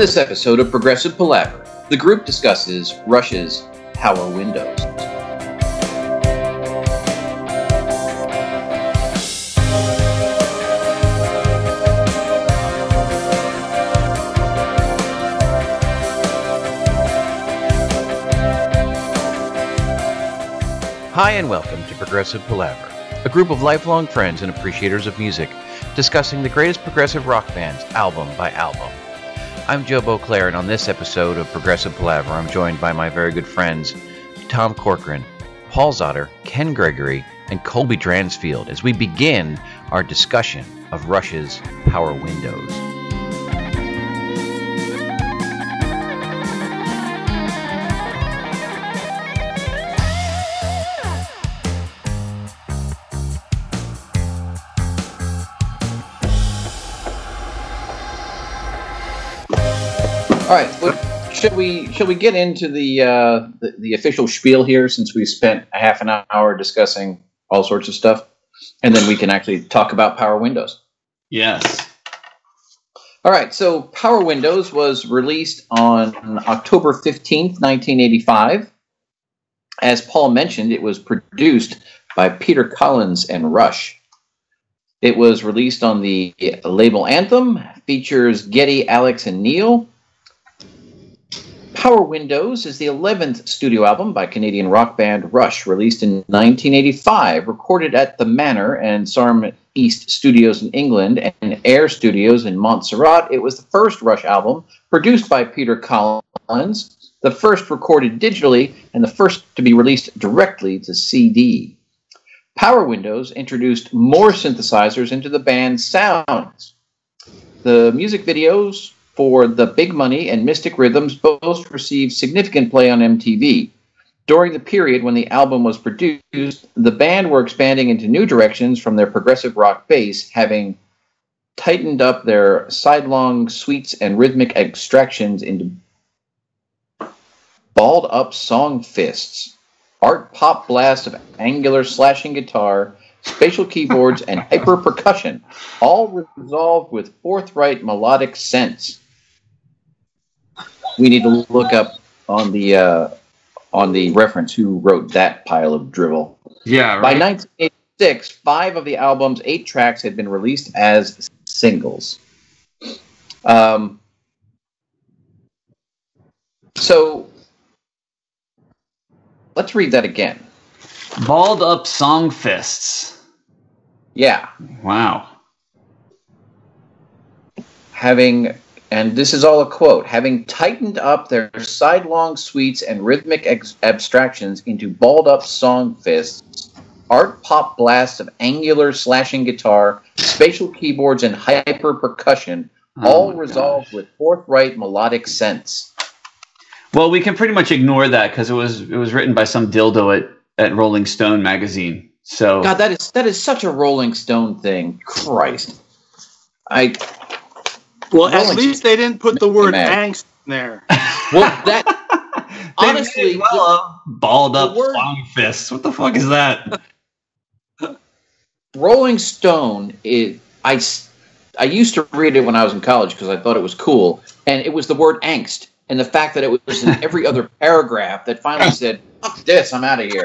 This episode of Progressive Palaver, the group discusses Rush's Power Windows. Hi, and welcome to Progressive Palaver, a group of lifelong friends and appreciators of music discussing the greatest progressive rock bands album by album. I'm Joe Beauclair, and on this episode of Progressive Palaver, I'm joined by my very good friends Tom Corcoran, Paul Zotter, Ken Gregory, and Colby Dransfield as we begin our discussion of Rush's Power Windows. All right. Well, should we should we get into the, uh, the the official spiel here since we spent a half an hour discussing all sorts of stuff, and then we can actually talk about Power Windows. Yes. All right. So Power Windows was released on October fifteenth, nineteen eighty five. As Paul mentioned, it was produced by Peter Collins and Rush. It was released on the label Anthem, features Geddy, Alex, and Neil. Power Windows is the 11th studio album by Canadian rock band Rush, released in 1985, recorded at the Manor and Sarm East Studios in England and Air Studios in Montserrat. It was the first Rush album produced by Peter Collins, the first recorded digitally, and the first to be released directly to CD. Power Windows introduced more synthesizers into the band's sounds. The music videos for The Big Money and Mystic Rhythms both received significant play on MTV. During the period when the album was produced, the band were expanding into new directions from their progressive rock base, having tightened up their sidelong sweeps and rhythmic extractions into balled up song fists, art pop blasts of angular slashing guitar, spatial keyboards, and hyper percussion, all resolved with forthright melodic sense we need to look up on the uh, on the reference who wrote that pile of drivel. Yeah. Right. By 1986, five of the album's eight tracks had been released as singles. Um, so let's read that again. Balled up song fists. Yeah. Wow. Having and this is all a quote, having tightened up their sidelong suites and rhythmic ex- abstractions into balled up song fists, art pop blasts of angular slashing guitar, spatial keyboards, and hyper percussion, oh all resolved gosh. with forthright melodic sense. Well, we can pretty much ignore that because it was it was written by some dildo at, at Rolling Stone magazine. So God, that is that is such a Rolling Stone thing. Christ. I well, at least they didn't put the word angst in there. well, that honestly, well, the, balled up word, long fists. What the fuck is that? Rolling Stone is I. I used to read it when I was in college because I thought it was cool, and it was the word angst and the fact that it was in every other paragraph that finally said, "Fuck this, I'm out of here."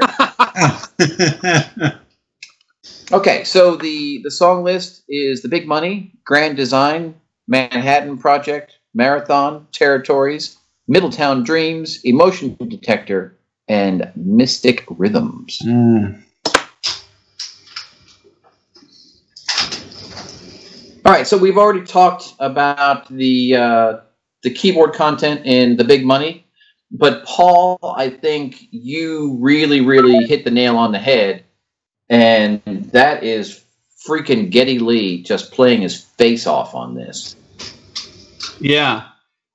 okay, so the the song list is the Big Money, Grand Design, Manhattan Project, Marathon, Territories, Middletown Dreams, Emotion Detector, and Mystic Rhythms. Mm. All right, so we've already talked about the uh, the keyboard content in the Big Money, but Paul, I think you really, really hit the nail on the head, and that is freaking Geddy Lee just playing his face off on this. Yeah.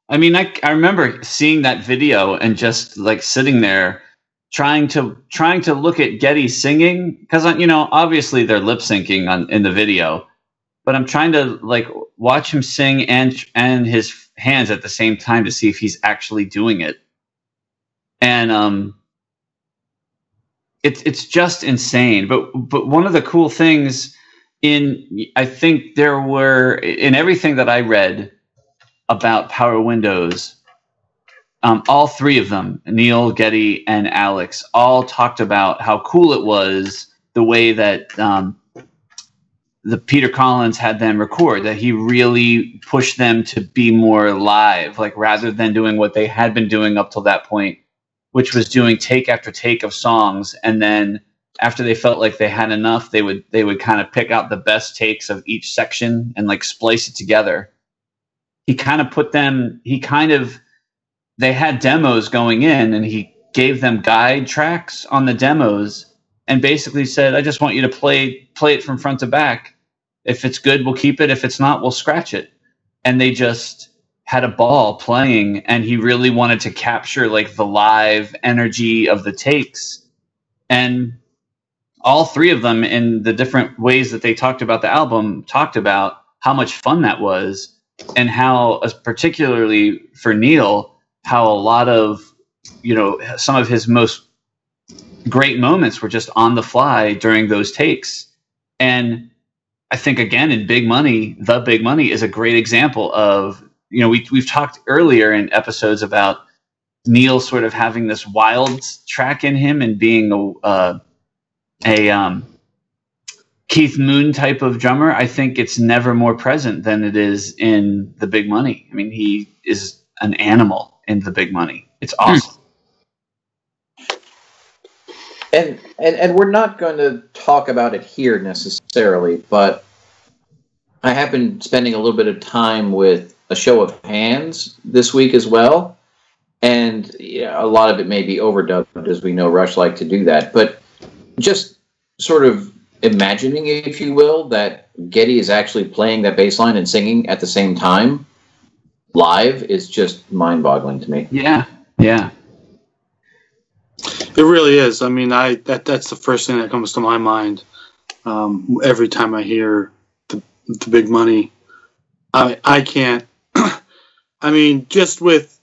I mean, I, I remember seeing that video and just like sitting there trying to trying to look at Geddy singing because you know obviously they're lip syncing on in the video, but I'm trying to like watch him sing and and his hands at the same time to see if he's actually doing it. And um, it's it's just insane. But but one of the cool things in I think there were in everything that I read about Power Windows, um, all three of them, Neil, Geddy, and Alex, all talked about how cool it was the way that um, the Peter Collins had them record. That he really pushed them to be more live, like rather than doing what they had been doing up till that point, which was doing take after take of songs, and then after they felt like they had enough, they would they would kind of pick out the best takes of each section and like splice it together. He kind of put them. He kind of they had demos going in and he gave them guide tracks on the demos and basically said, I just want you to play play it from front to back. If it's good, we'll keep it. If it's not, we'll scratch it. And they just had a ball playing and he really wanted to capture like the live energy of the takes. And all three of them in the different ways that they talked about the album talked about how much fun that was and how particularly for Neil how a lot of you know some of his most great moments were just on the fly during those takes. And i think again in big money the big money is a great example of you know we, we've talked earlier in episodes about neil sort of having this wild track in him and being a uh, a um, keith moon type of drummer i think it's never more present than it is in the big money i mean he is an animal in the big money. It's hmm. awesome. And, and and we're not going to talk about it here necessarily, but I have been spending a little bit of time with a show of hands this week as well, and yeah, a lot of it may be overdubbed, as we know Rush like to do that. But just sort of imagining, if you will, that Geddy is actually playing that bass line and singing at the same time live is just mind boggling to me. Yeah, yeah. It really is. I mean, I that that's the first thing that comes to my mind um, every time I hear the, the big money. I I can't. I mean, just with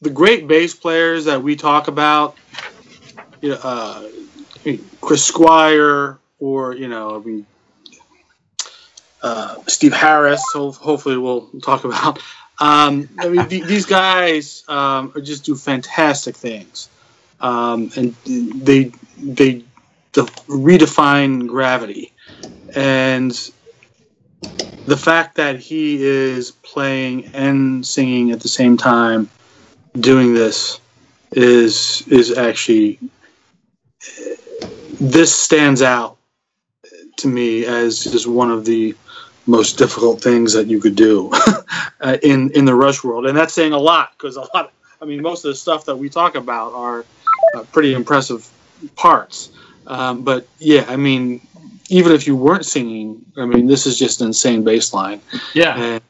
the great bass players that we talk about, you know, uh, Chris Squire, or you know, I mean, uh, Steve Harris. So hopefully, we'll talk about. Um, I mean, th- these guys um, just do fantastic things, um, and they they de- redefine gravity, and the fact that he is playing and singing at the same time, doing this, is is actually this stands out to me as just one of the most difficult things that you could do uh, in in the rush world, and that's saying a lot because a lot. I mean, most of the stuff that we talk about are uh, pretty impressive parts. Um, but yeah, I mean, even if you weren't singing, I mean, this is just an insane bass line. Yeah. And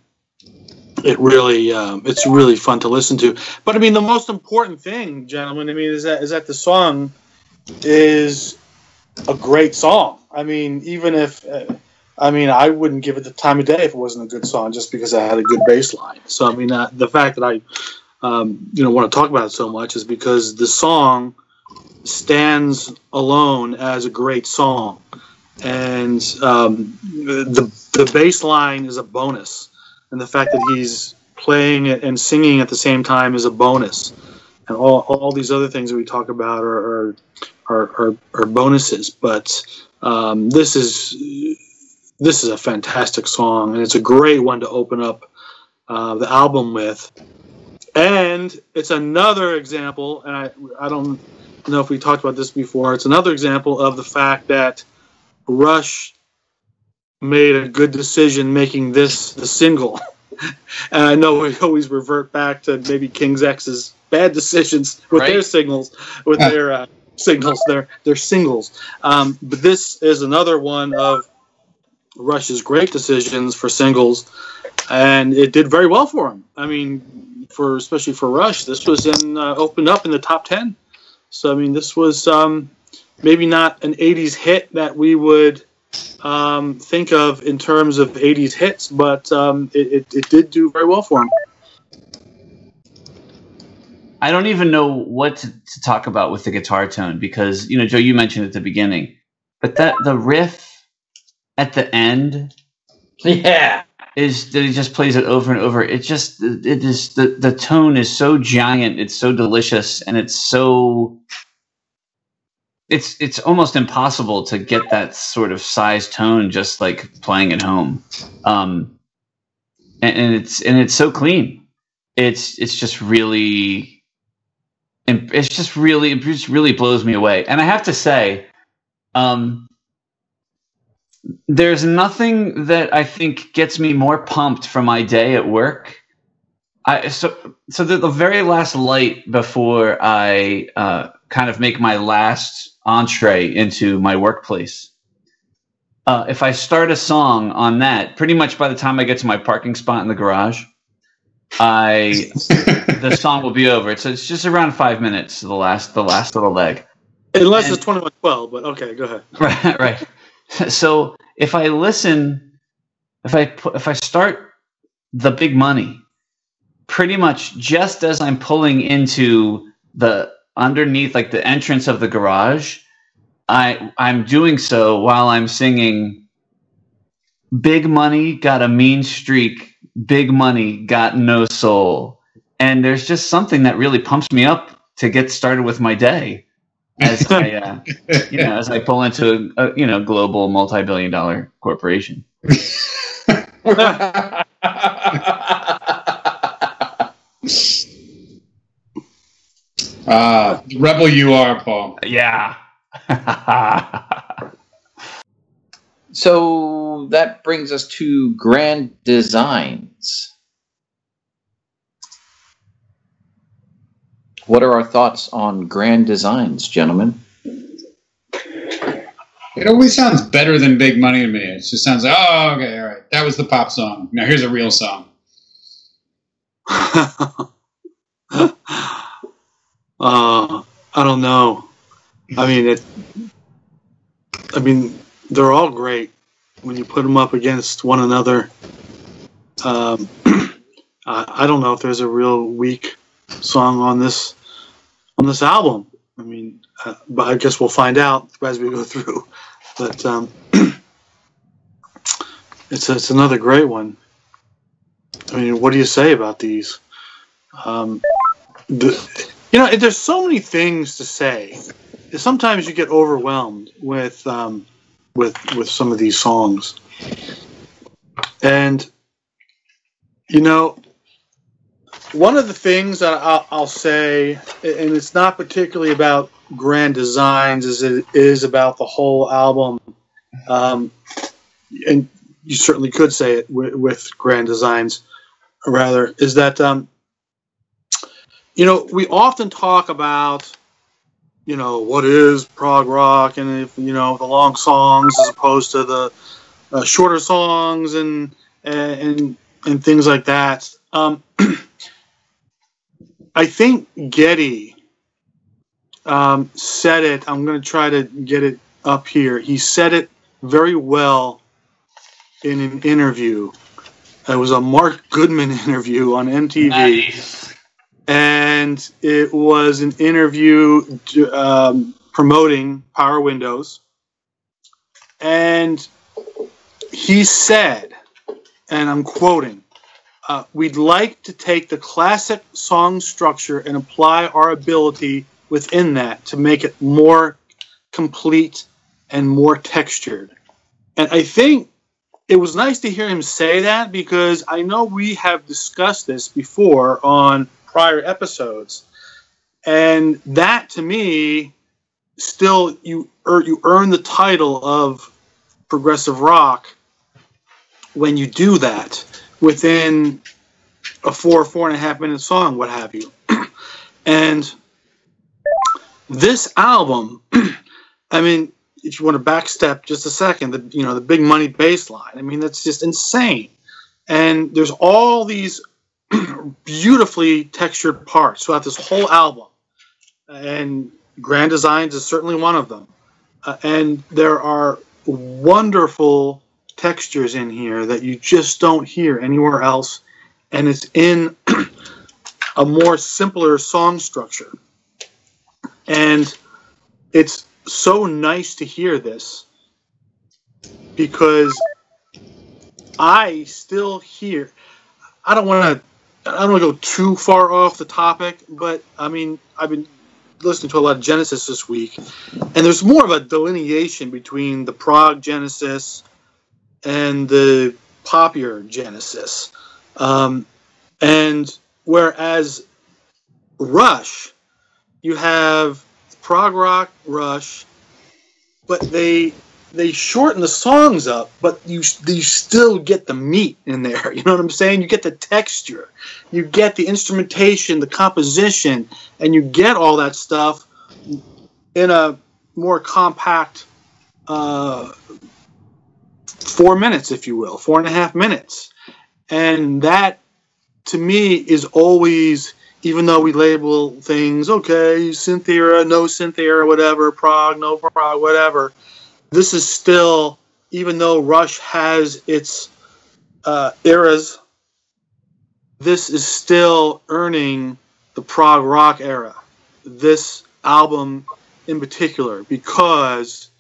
it really, um, it's really fun to listen to. But I mean, the most important thing, gentlemen, I mean, is that is that the song is a great song. I mean, even if uh, I mean, I wouldn't give it the time of day if it wasn't a good song, just because I had a good bass line. So, I mean, uh, the fact that I, um, you know, want to talk about it so much is because the song stands alone as a great song, and um, the the bass line is a bonus, and the fact that he's playing it and singing at the same time is a bonus, and all, all these other things that we talk about are are are, are, bonuses, but um, this is this is a fantastic song, and it's a great one to open up uh, the album with. And it's another example, and I, I don't know if we talked about this before. It's another example of the fact that Rush made a good decision making this the single. and I know we always revert back to maybe King's X's bad decisions with right. their signals, with their uh, signals, their their singles. Um, but this is another one of Rush's great decisions for singles, and it did very well for him. I mean, for especially for Rush, this was in uh, opened up in the top ten. So I mean, this was um, maybe not an '80s hit that we would um, think of in terms of '80s hits, but um, it, it, it did do very well for him. I don't even know what to, to, talk about with the guitar tone because you know, Joe, you mentioned at the beginning, but that the riff at the end. Yeah. is that he just plays it over and over. It just it is the the tone is so giant, it's so delicious, and it's so it's it's almost impossible to get that sort of size tone just like playing at home. Um, and, and it's and it's so clean. It's it's just really it's just really it just really blows me away. And I have to say, um, there's nothing that I think gets me more pumped for my day at work. I so so the, the very last light before I uh, kind of make my last entree into my workplace. Uh, if I start a song on that, pretty much by the time I get to my parking spot in the garage, I the song will be over. So it's just around five minutes. The last the last little leg. Unless and, it's twenty one twelve, but okay, go ahead. Right, right. So if I listen, if I put, if I start the big money, pretty much just as I'm pulling into the underneath, like the entrance of the garage, I I'm doing so while I'm singing. Big money got a mean streak. Big money got no soul. And there's just something that really pumps me up to get started with my day as I, uh, you know, as I pull into a, a you know global multi-billion dollar corporation. uh, rebel you are, Paul. Yeah. so that brings us to grand designs. What are our thoughts on grand designs, gentlemen? It always sounds better than big money to me. It just sounds like, oh, okay, all right. That was the pop song. Now here's a real song. uh, I don't know. I mean, it. I mean, they're all great when you put them up against one another. Um, I don't know if there's a real weak song on this on this album. I mean, uh, but I guess we'll find out as we go through. But um, it's it's another great one. I mean, what do you say about these? Um, the, you know, there's so many things to say. Sometimes you get overwhelmed with um, with with some of these songs, and you know, one of the things that I'll, I'll, say, and it's not particularly about grand designs, as it is about the whole album. Um, and you certainly could say it with, with grand designs, rather, is that, um, you know, we often talk about, you know, what is prog rock and, if, you know, the long songs as opposed to the uh, shorter songs and, and, and things like that. Um, I think Geddy um, said it. I'm going to try to get it up here. He said it very well in an interview. It was a Mark Goodman interview on MTV. Nice. And it was an interview um, promoting Power Windows. And he said, and I'm quoting, uh, we'd like to take the classic song structure and apply our ability within that to make it more complete and more textured. And I think it was nice to hear him say that because I know we have discussed this before on prior episodes. And that to me still you er, you earn the title of progressive rock when you do that within a four, four and a half minute song, what have you. and this album, I mean, if you want to backstep just a second, the you know the big money bass line. I mean, that's just insane. And there's all these beautifully textured parts throughout this whole album, and Grand Designs is certainly one of them. Uh, and there are wonderful textures in here that you just don't hear anywhere else, and it's in a more simpler song structure. And it's so nice to hear this because I still hear. I don't want to. I don't want to go too far off the topic, but I mean, I've been listening to a lot of Genesis this week, and there's more of a delineation between the prog Genesis and the popular Genesis. Um, and whereas Rush, you have prog rock Rush, but they they shorten the songs up, but you you still get the meat in there. You know what I'm saying? You get the texture, you get the instrumentation, the composition, and you get all that stuff in a more compact uh, four minutes, if you will, four and a half minutes, and that to me is always. Even though we label things, okay, synth era, no synth era, whatever, prog, no prog, whatever, this is still, even though Rush has its uh, eras, this is still earning the prog rock era. This album in particular, because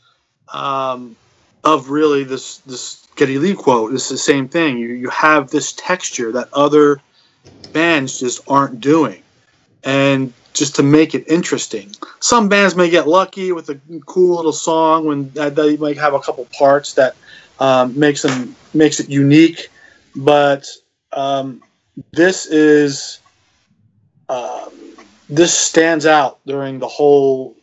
um, of really this this Geddy Lee quote. It's the same thing. You you have this texture that other bands just aren't doing, and just to make it interesting. Some bands may get lucky with a cool little song when they might have a couple parts that um, makes them makes it unique, but um, this is um, this stands out during the whole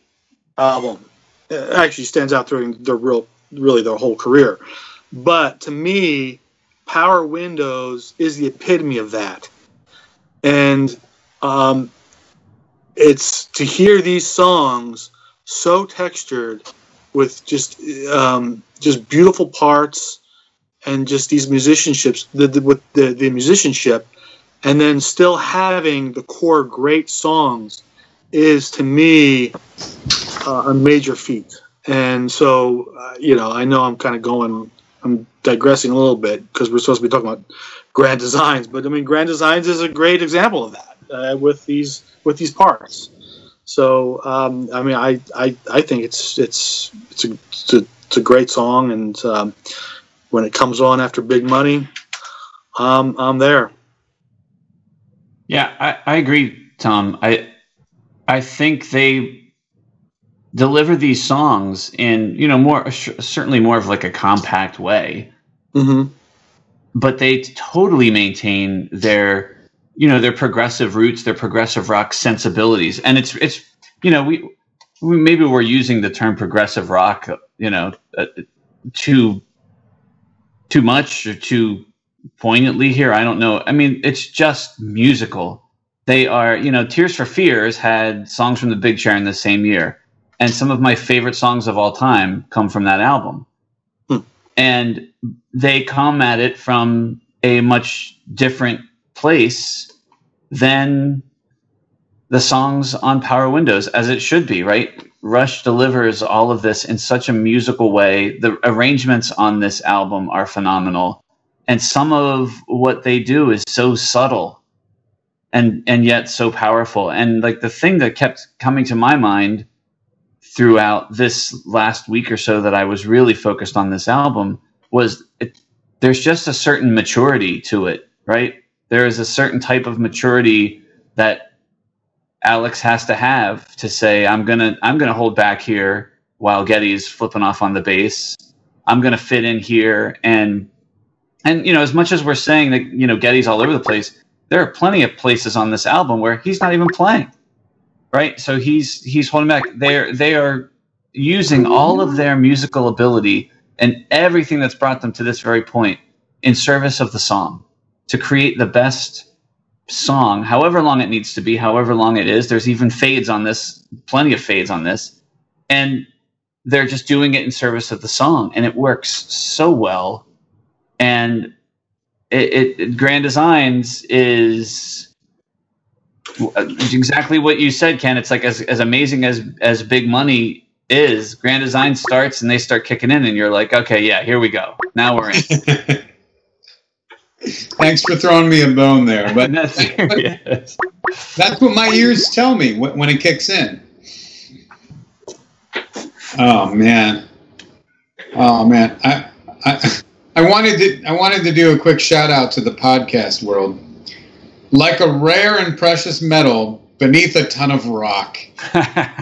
album. It actually stands out during the real really their whole career. But to me, Power Windows is the epitome of that. And um, it's to hear these songs so textured with just um, just beautiful parts and just these musicianships the, the, with the, the musicianship and then still having the core great songs is to me uh, a major feat. And so uh, you know i know i'm kind of going i'm digressing a little bit because we're supposed to be talking about grand designs but i mean grand designs is a great example of that uh, with these with these parts. So um, I mean, I, I I think it's it's it's a it's a, it's a great song, and um, when it comes on after Big Money, um, I'm there. Yeah, I, I agree, Tom. I I think they deliver these songs in you know more certainly more of like a compact way, mm-hmm. but they totally maintain their you know their progressive roots, their progressive rock sensibilities, and it's it's you know we, we maybe we're using the term progressive rock you know uh, too too much or too poignantly here. I don't know. I mean, it's just musical. They are, you know, Tears for Fears had songs from the Big Chair in the same year, and some of my favorite songs of all time come from that album. Hmm. And they come at it from a much different place than the songs on Power Windows, as it should be, right? Rush delivers all of this in such a musical way. The arrangements on this album are phenomenal. And some of what they do is so subtle and and yet so powerful. And like the thing that kept coming to my mind throughout this last week or so that I was really focused on this album was it, there's just a certain maturity to it, right? There is a certain type of maturity that Alex has to have to say, I'm gonna I'm gonna hold back here while Geddy's flipping off on the bass. I'm gonna fit in here and and you know, as much as we're saying that, you know, Geddy's all over the place, there are plenty of places on this album where he's not even playing. Right? So he's he's holding back. They're they are using all of their musical ability and everything that's brought them to this very point in service of the song to create the best song, however long it needs to be, however long it is. There's even fades on this, plenty of fades on this. And they're just doing it in service of the song. And it works so well. And it, it Grand Designs is exactly what you said, Ken. It's like as, as amazing as, as Big Money is, Grand Design starts and they start kicking in, and you're like, okay, yeah, here we go. Now we're in. Thanks for throwing me a bone there, but that's, yes. that's what my ears tell me when it kicks in. Oh man, oh man, I, I I wanted to I wanted to do a quick shout out to the podcast world. Like a rare and precious metal beneath a ton of rock,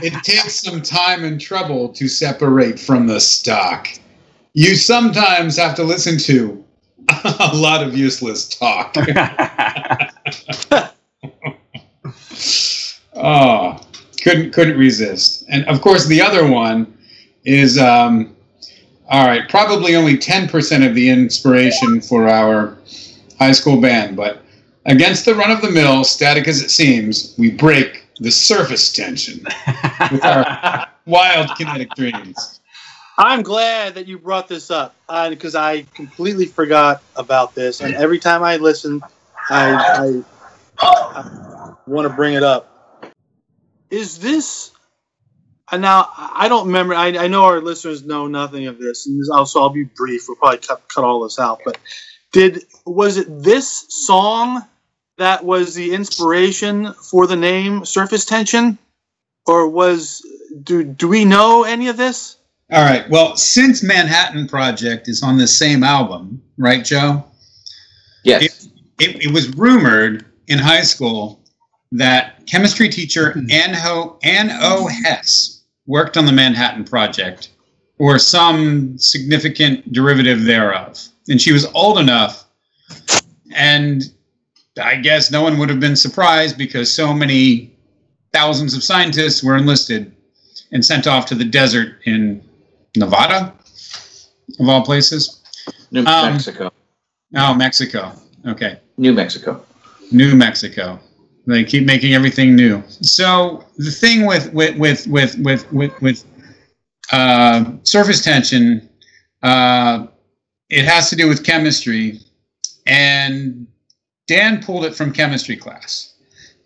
it takes some time and trouble to separate from the stock. You sometimes have to listen to a lot of useless talk. oh, couldn't couldn't resist. And of course, the other one is um, all right. Probably only ten percent of the inspiration for our high school band, but against the run of the mill, static as it seems, we break the surface tension with our wild kinetic dreams. I'm glad that you brought this up uh, because I completely forgot about this, and every time I listen, I, I, I want to bring it up. Is this? And now I don't remember. I, I know our listeners know nothing of this, and so I'll be brief. We'll probably cut cut all this out. But did was it this song that was the inspiration for the name Surface Tension, or was do do we know any of this? All right. Well, since Manhattan Project is on the same album, right, Joe? Yes. It, it, it was rumored in high school that chemistry teacher hmm. Ann, Ho, Ann O. Hess worked on the Manhattan Project or some significant derivative thereof. And she was old enough, and I guess no one would have been surprised because so many thousands of scientists were enlisted and sent off to the desert in Nevada, of all places. New Um, Mexico. Oh, Mexico. Okay. New Mexico. New Mexico. They keep making everything new. So the thing with with with with with with, with uh, surface tension, uh, it has to do with chemistry, and Dan pulled it from chemistry class.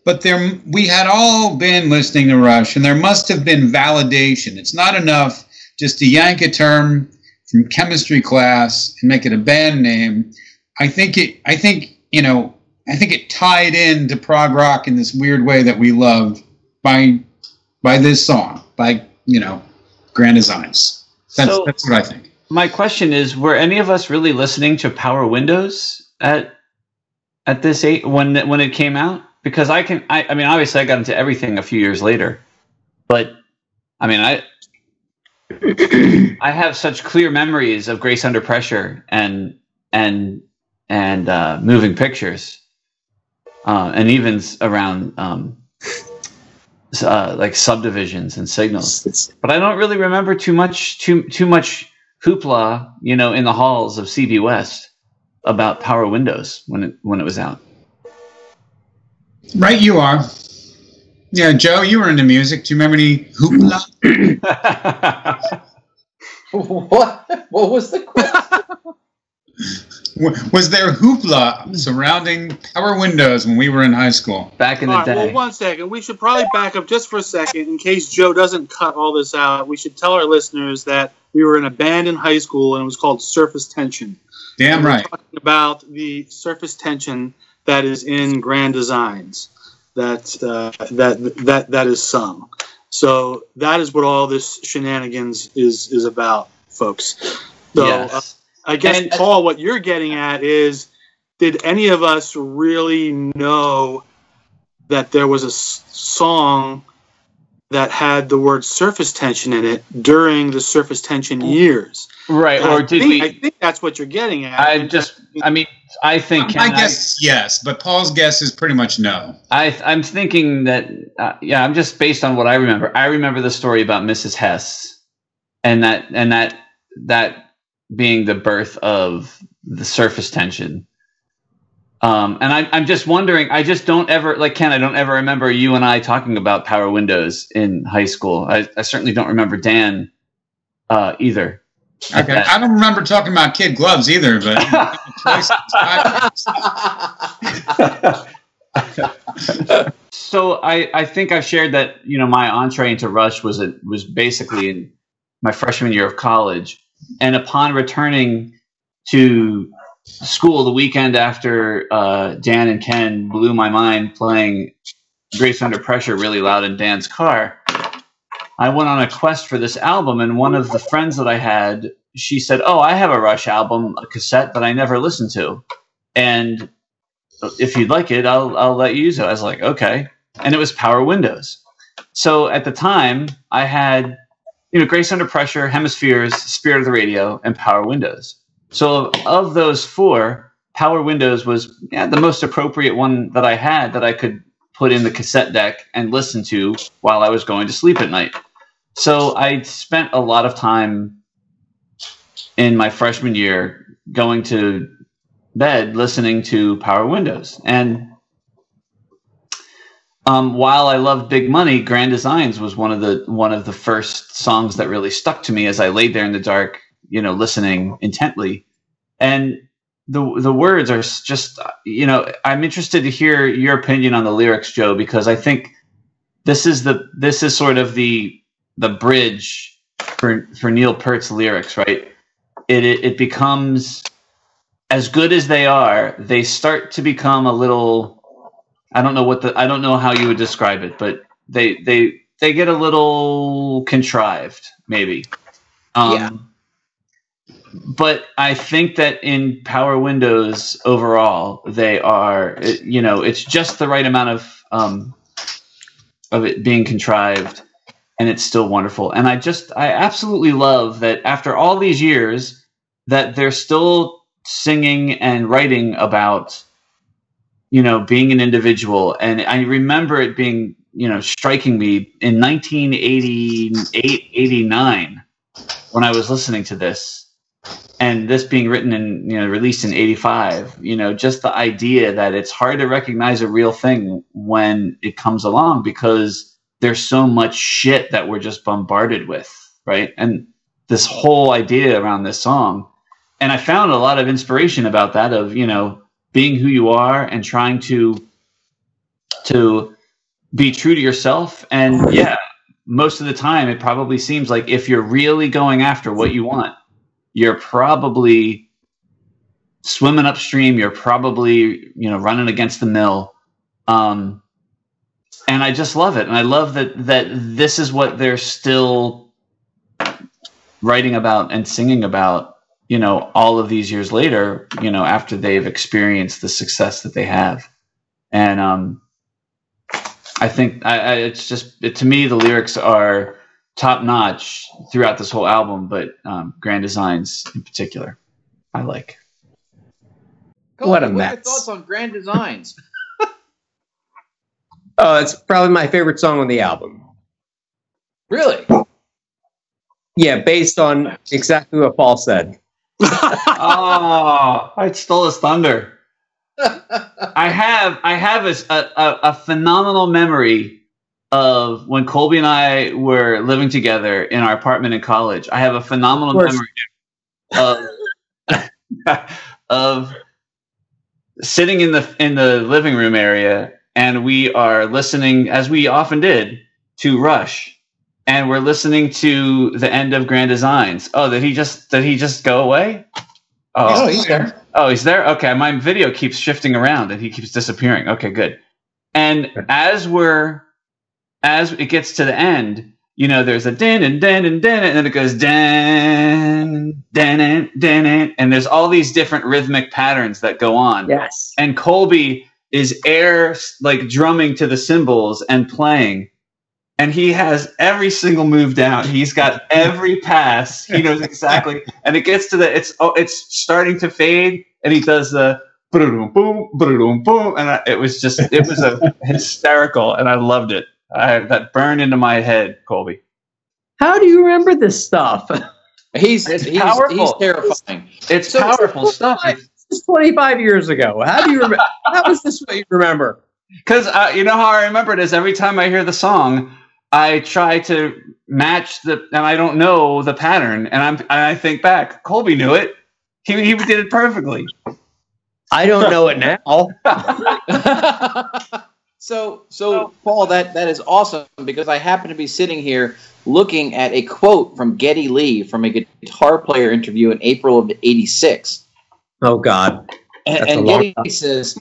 But there, we had all been listening to Rush, and there must have been validation. It's not enough just to yank a term from chemistry class and make it a band name. I think it. I think you know. I think it tied into prog rock in this weird way that we love by by this song by you know Grand Designs. That's So- that's what I think. My question is: Were any of us really listening to Power Windows at at this eight when when it came out? Because I can, I, I mean, obviously, I got into everything a few years later, but I mean, I I have such clear memories of Grace Under Pressure and and and uh, moving pictures, uh, and even around um, uh, like subdivisions and signals but I don't really remember too much too too much hoopla, you know, in the halls of CB West about Power Windows when it when it was out. Right, you are. Yeah, Joe, you were into music. Do you remember any hoopla? what? What was the question? Was there hoopla surrounding Power Windows when we were in high school? Back in the All right, day. well, one second. We should probably back up just for a second in case Joe doesn't cut all this out. We should tell our listeners that we were in a band in high school and it was called Surface Tension. Damn We're right. talking about the surface tension that is in Grand Designs, that uh, that that that is sung. So that is what all this shenanigans is is about, folks. So uh, yes. I guess And- Paul, what you're getting at is, did any of us really know that there was a s- song that had the word surface tension in it during the surface tension years? right. And Or I did think, I think that's what you're getting at. I just. I mean, I think. My Ken, I- guess is yes, but Paul's guess is pretty much no. I, I'm thinking that, uh, yeah, I'm just based on what I remember. I remember the story about Mrs. Hess, and that and that that being the birth of the surface tension. Um, and I, I'm just wondering. I just don't ever like Ken. I don't ever remember you and I talking about Power Windows in high school. I, I certainly don't remember Dan uh, either. Okay. I don't remember talking about kid gloves either, but so I, I think I've shared that you know my entree into Rush was a, was basically in my freshman year of college, and upon returning to school the weekend after uh, Dan and Ken blew my mind playing Grace Under Pressure really loud in Dan's car, I went on a quest for this album, and one of the friends that I had she said, "Oh, I have a Rush album, a cassette that I never listened to, and if you'd like it, I'll I'll let you use it." I was like, "Okay," and it was Power Windows. So at the time, I had you know Grace Under Pressure, Hemispheres, Spirit of the Radio, and Power Windows. So of those four, Power Windows was yeah, the most appropriate one that I had that I could put in the cassette deck and listen to while I was going to sleep at night. So I spent a lot of time in my freshman year going to bed listening to Power Windows. And um, while I loved Big Money, Grand Designs was one of the one of the first songs that really stuck to me as I laid there in the dark, you know, listening intently. And the the words are just you know I'm interested to hear your opinion on the lyrics, Joe, because I think this is the this is sort of the the bridge for for Neil Peart's lyrics, right? It it, it becomes as good as they are, they start to become a little I don't know what the I don't know how you would describe it, but they they they get a little contrived, maybe. Um, Yeah. But I think that in Power Windows overall, they are you know it's just the right amount of um, of it being contrived, and it's still wonderful. And I just I absolutely love that after all these years, that they're still singing and writing about you know being an individual and i remember it being you know striking me in 1988 89 when i was listening to this and this being written and you know released in 85 you know just the idea that it's hard to recognize a real thing when it comes along because there's so much shit that we're just bombarded with right? And this whole idea around this song and i found a lot of inspiration about that of you know being who you are and trying to to be true to yourself. And yeah most of the time it probably seems like if you're really going after what you want you're probably swimming upstream you're probably you know running against the mill. Um and i just love it. And i love that that this is what they're still writing about and singing about you know all of these years later you know after they've experienced the success that they have. And um i think I, I it's just it, to me the lyrics are top notch throughout this whole album but um grand designs in particular i like Colby, What a are your mess. thoughts on Grand Designs? Oh, it's probably my favorite song on the album. Really? Yeah, based on exactly what Paul said. oh i stole his thunder I have I have a, a, a phenomenal memory of when Colby and I were living together in our apartment in college. I have a phenomenal Of memory of of sitting in the in the living room area and we are listening as we often did to Rush and we're listening to the end of Grand Designs. Oh, did he just did he just go away? Oh, oh he's there. Oh, he's there? Okay, my video keeps shifting around and he keeps disappearing. Okay, good. And as we're as it gets to the end, you know, there's a din and din and din and then it goes din din din and there's all these different rhythmic patterns that go on. Yes. And Colby is air like drumming to the cymbals and playing. And he has every single move down. He's got every pass. He knows exactly. And it gets to the it's oh it's starting to fade, and he does the boom boom boom boom, and I, it was just it was a hysterical, and I loved it. I, that burned into my head, Colby. How do you remember this stuff? He's It's he's, powerful. he's terrifying. It's So- powerful stuff. This is 25 years ago. How do you remember? How is this what you remember? Because uh, you know how I remember it is every time I hear the song, I try to match the, and I don't know the pattern, and I'm, and I think back. Colby knew it. He, he did it perfectly. I don't know it now. So so oh. Paul, that that is awesome because I happen to be sitting here looking at a quote from Geddy Lee from a guitar player interview in April of '86. Oh God. And, That's a and Geddy time. says,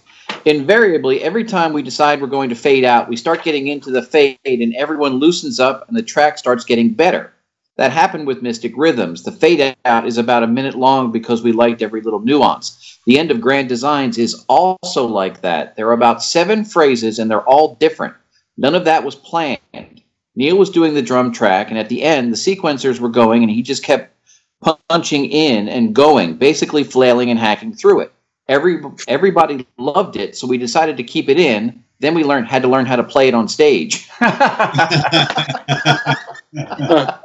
invariably, every time we decide we're going to fade out, we start getting into the fade, and everyone loosens up, and the track starts getting better. That happened with Mystic Rhythms. The fade out is about a minute long because we liked every little nuance. The end of Grand Designs is also like that. There are about seven phrases and they're all different. None of that was planned. Neil was doing the drum track, and at the end, the sequencers were going, and he just kept punching in and going, basically flailing and hacking through it. Every everybody loved it, so we decided to keep it in. Then we learned had to learn how to play it on stage.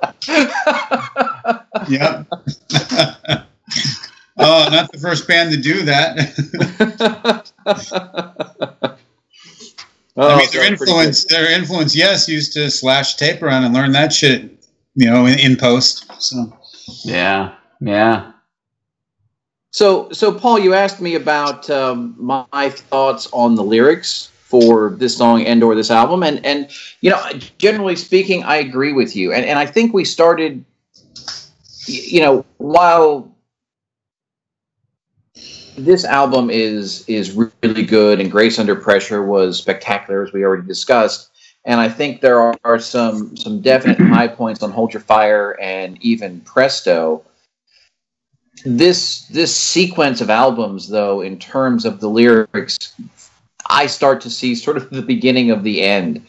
Yep. oh, not the first band to do that. I mean, their Oh, influence, their influence, yes, used to slash tape around and learn that shit, you know, in, in post. So, Yeah, yeah. So, so Paul, you asked me about um, my thoughts on the lyrics for this song and or this album, and and you know, generally speaking, I agree with you, and and I think we started, you know, while this album is is really good, and Grace Under Pressure was spectacular, as we already discussed. And I think there are, are some some definite high points on Hold Your Fire and even Presto this this sequence of albums though in terms of the lyrics i start to see sort of the beginning of the end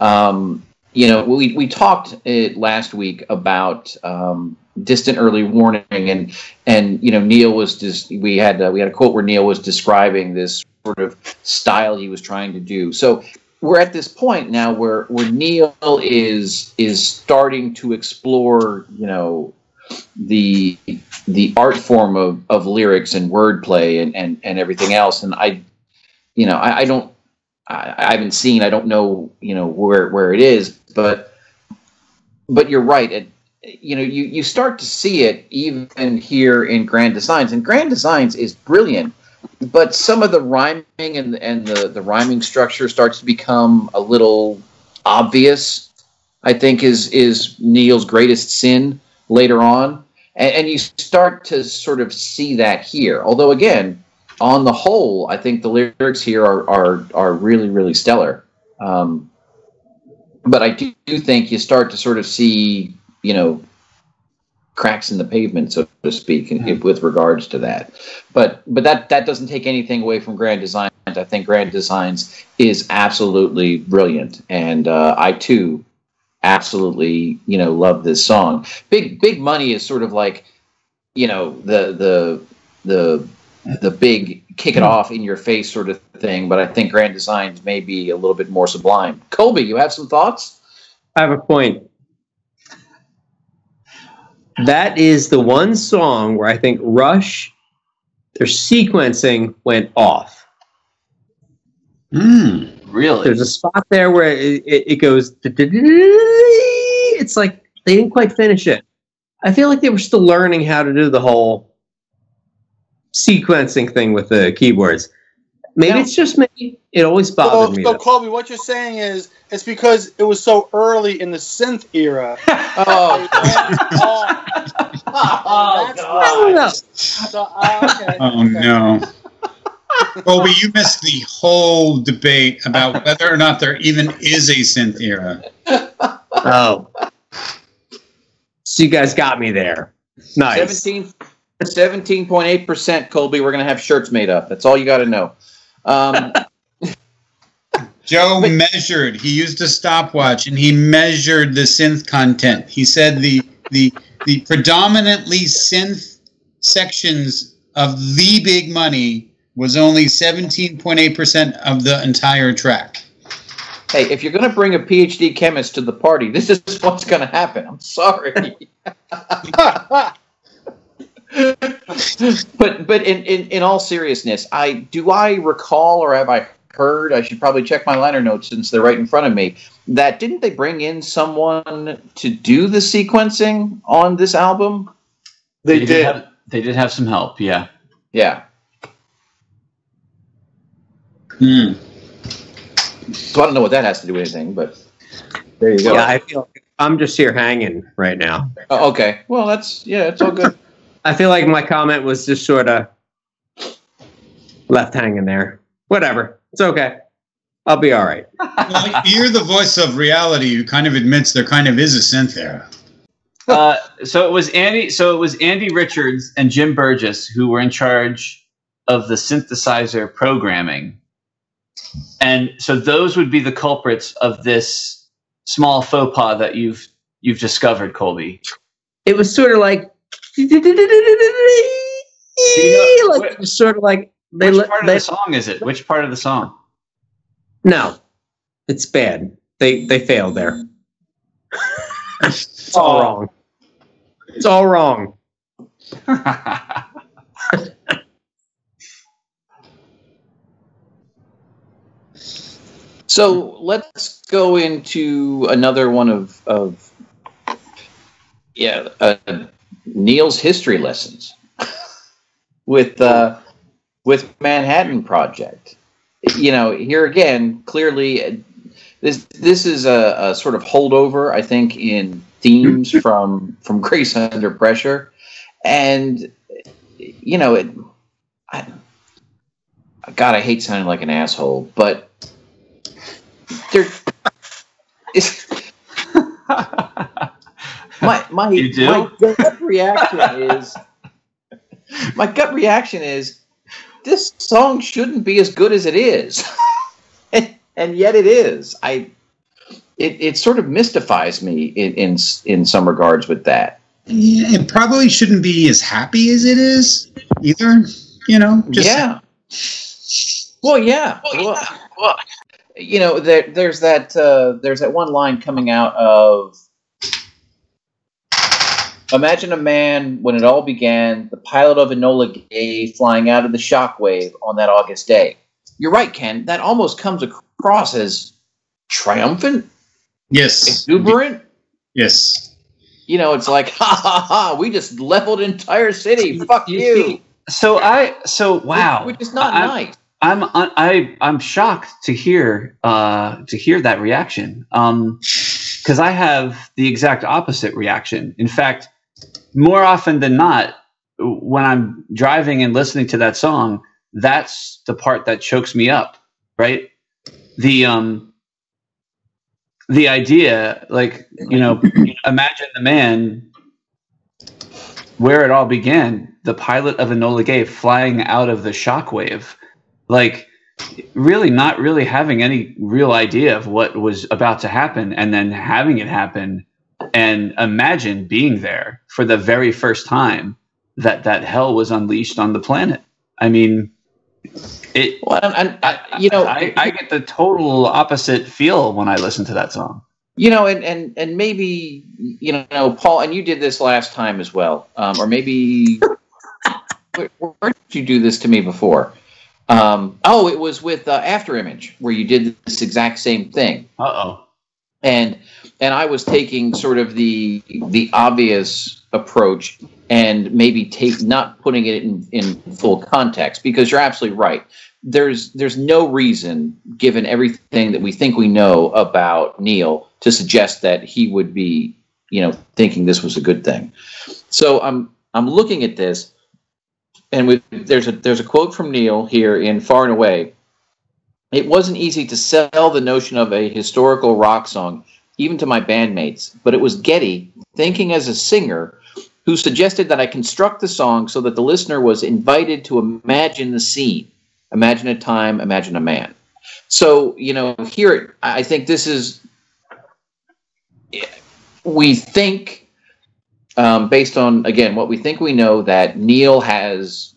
um, you know we, we talked it last week about um, distant early warning and and you know neil was just we had uh, we had a quote where neil was describing this sort of style he was trying to do so we're at this point now where where neil is is starting to explore you know the the art form of, of lyrics and wordplay and, and, and everything else. And I, you know, I, I don't, I, I haven't seen, I don't know, you know, where, where it is, but, but you're right. It, you know, you, you start to see it even here in Grand Designs and Grand Designs is brilliant, but some of the rhyming and, and the, the rhyming structure starts to become a little obvious, I think is, is Neil's greatest sin later on and, and you start to sort of see that here. Although again, on the whole, I think the lyrics here are are are really really stellar. Um, but I do, think you start to sort of see, you know, cracks in the pavement, so to speak, in, with regards to that. But but that that doesn't take anything away from Grand Designs. I think Grand Designs is absolutely brilliant, and uh, I too absolutely you know love this song. Big Big Money is sort of like you know the the the the big kick it off in your face sort of thing, but I think Grand Designs may be a little bit more sublime. Colby, you have some thoughts? I have a point. That is the one song where I think Rush, their sequencing went off. Mm, really? There's a spot there where it, it, it goes. It's like they didn't quite finish it. I feel like they were still learning how to do the whole sequencing thing with the keyboards. Maybe Yeah. it's just me. It always So, bothered me. so though. Colby, what you're saying is it's because it was so early in the synth era. Oh, oh, oh That's I so, uh, okay, oh okay. no. Colby, you missed the whole debate about whether or not there even is a synth era. Oh. So you guys got me there. Nice. 17, 17.8% Colby. We're going to have shirts made up. That's all you got to know. Um, Joe But- measured. He used a stopwatch and he measured the synth content. He said the the the predominantly synth sections of the Big Money was only 17.8% of the entire track. hey, if you're going to bring a PhD chemist to the party, this is what's going to happen. I'm sorry. but but in, in, in all seriousness, I do I recall or have I heard? I should probably check my liner notes since they're right in front of me. That didn't they bring in someone to do the sequencing on this album? They did. Have, they did have some help. Yeah. Yeah. Hmm. So I don't know what that has to do with anything, but there you go. Yeah, I feel I'm just here hanging right now. Oh, okay. Well, that's yeah, it's all good. I feel like my comment was just sort of left hanging there. Whatever. It's okay. I'll be all right. Well, you're the voice of reality who kind of admits there kind of is a synth there. uh, so it was Andy. So it was Andy Richards and Jim Burgess who were in charge of the synthesizer programming, and so those would be the culprits of this small faux pas that you've you've discovered, Colby. It was sort of like, like which- sort of like they Which part of they, the song is it? Which part of the song? no, it's bad. They they failed there. It's all Oh. wrong. It's all wrong. So let's go into another one of of yeah uh, Neil's history lessons with uh, with Manhattan Project. You know, here again, clearly, uh, this this is a, a sort of holdover, I think, in themes from from Grace Under Pressure, and you know, it. I, God, I hate sounding like an asshole, but there is my my You do? my gut reaction is my gut reaction is this song shouldn't be as good as it is, and, and yet it is. I it, it sort of mystifies me in, in in some regards with that. Yeah, it probably shouldn't be as happy as it is either. You know, just yeah. Well, yeah. Well, well, you know, there, there's that uh, there's that one line coming out of Imagine a man when it all began, the pilot of Enola Gay flying out of the shockwave on that August day. You're right, Ken. That almost comes across as triumphant, yes, exuberant. yes. You know, it's like, ha ha ha, we just leveled entire city. Fuck You you. So I so wow, Which is not I'm- nice. I'm I I'm shocked to hear uh to hear that reaction. Um because I have the exact opposite reaction. In fact, more often than not, when I'm driving and listening to that song, that's the part that chokes me up, right? The um the idea, like, you know, imagine the man where it all began, the pilot of Enola Gay flying out of the shockwave like really not really having any real idea of what was about to happen and then having it happen and imagine being there for the very first time that that hell was unleashed on the planet. I mean it Well, and, I, you know, I, I get the total opposite feel when i listen to that song. You know, and and and maybe you know, Paul, and you did this last time as well, um, or maybe where, where did you do this to me before? Um, oh, it was with uh, After Image where you did this exact same thing, uh-oh and and I was taking sort of the the obvious approach and maybe take not putting it in, in full context because you're absolutely right. There's there's no reason, given everything that we think we know about Neil, to suggest that he would be, you know, thinking this was a good thing. So I'm I'm looking at this, and we, there's a there's a quote from Neil here in Far and Away. It wasn't easy to sell the notion of a historical rock song, even to my bandmates, but it was Geddy, thinking as a singer, who suggested that I construct the song so that the listener was invited to imagine the scene, imagine a time, imagine a man. So, you know, here, I think this is, we think, um, based on, again, what we think we know, that Neil has,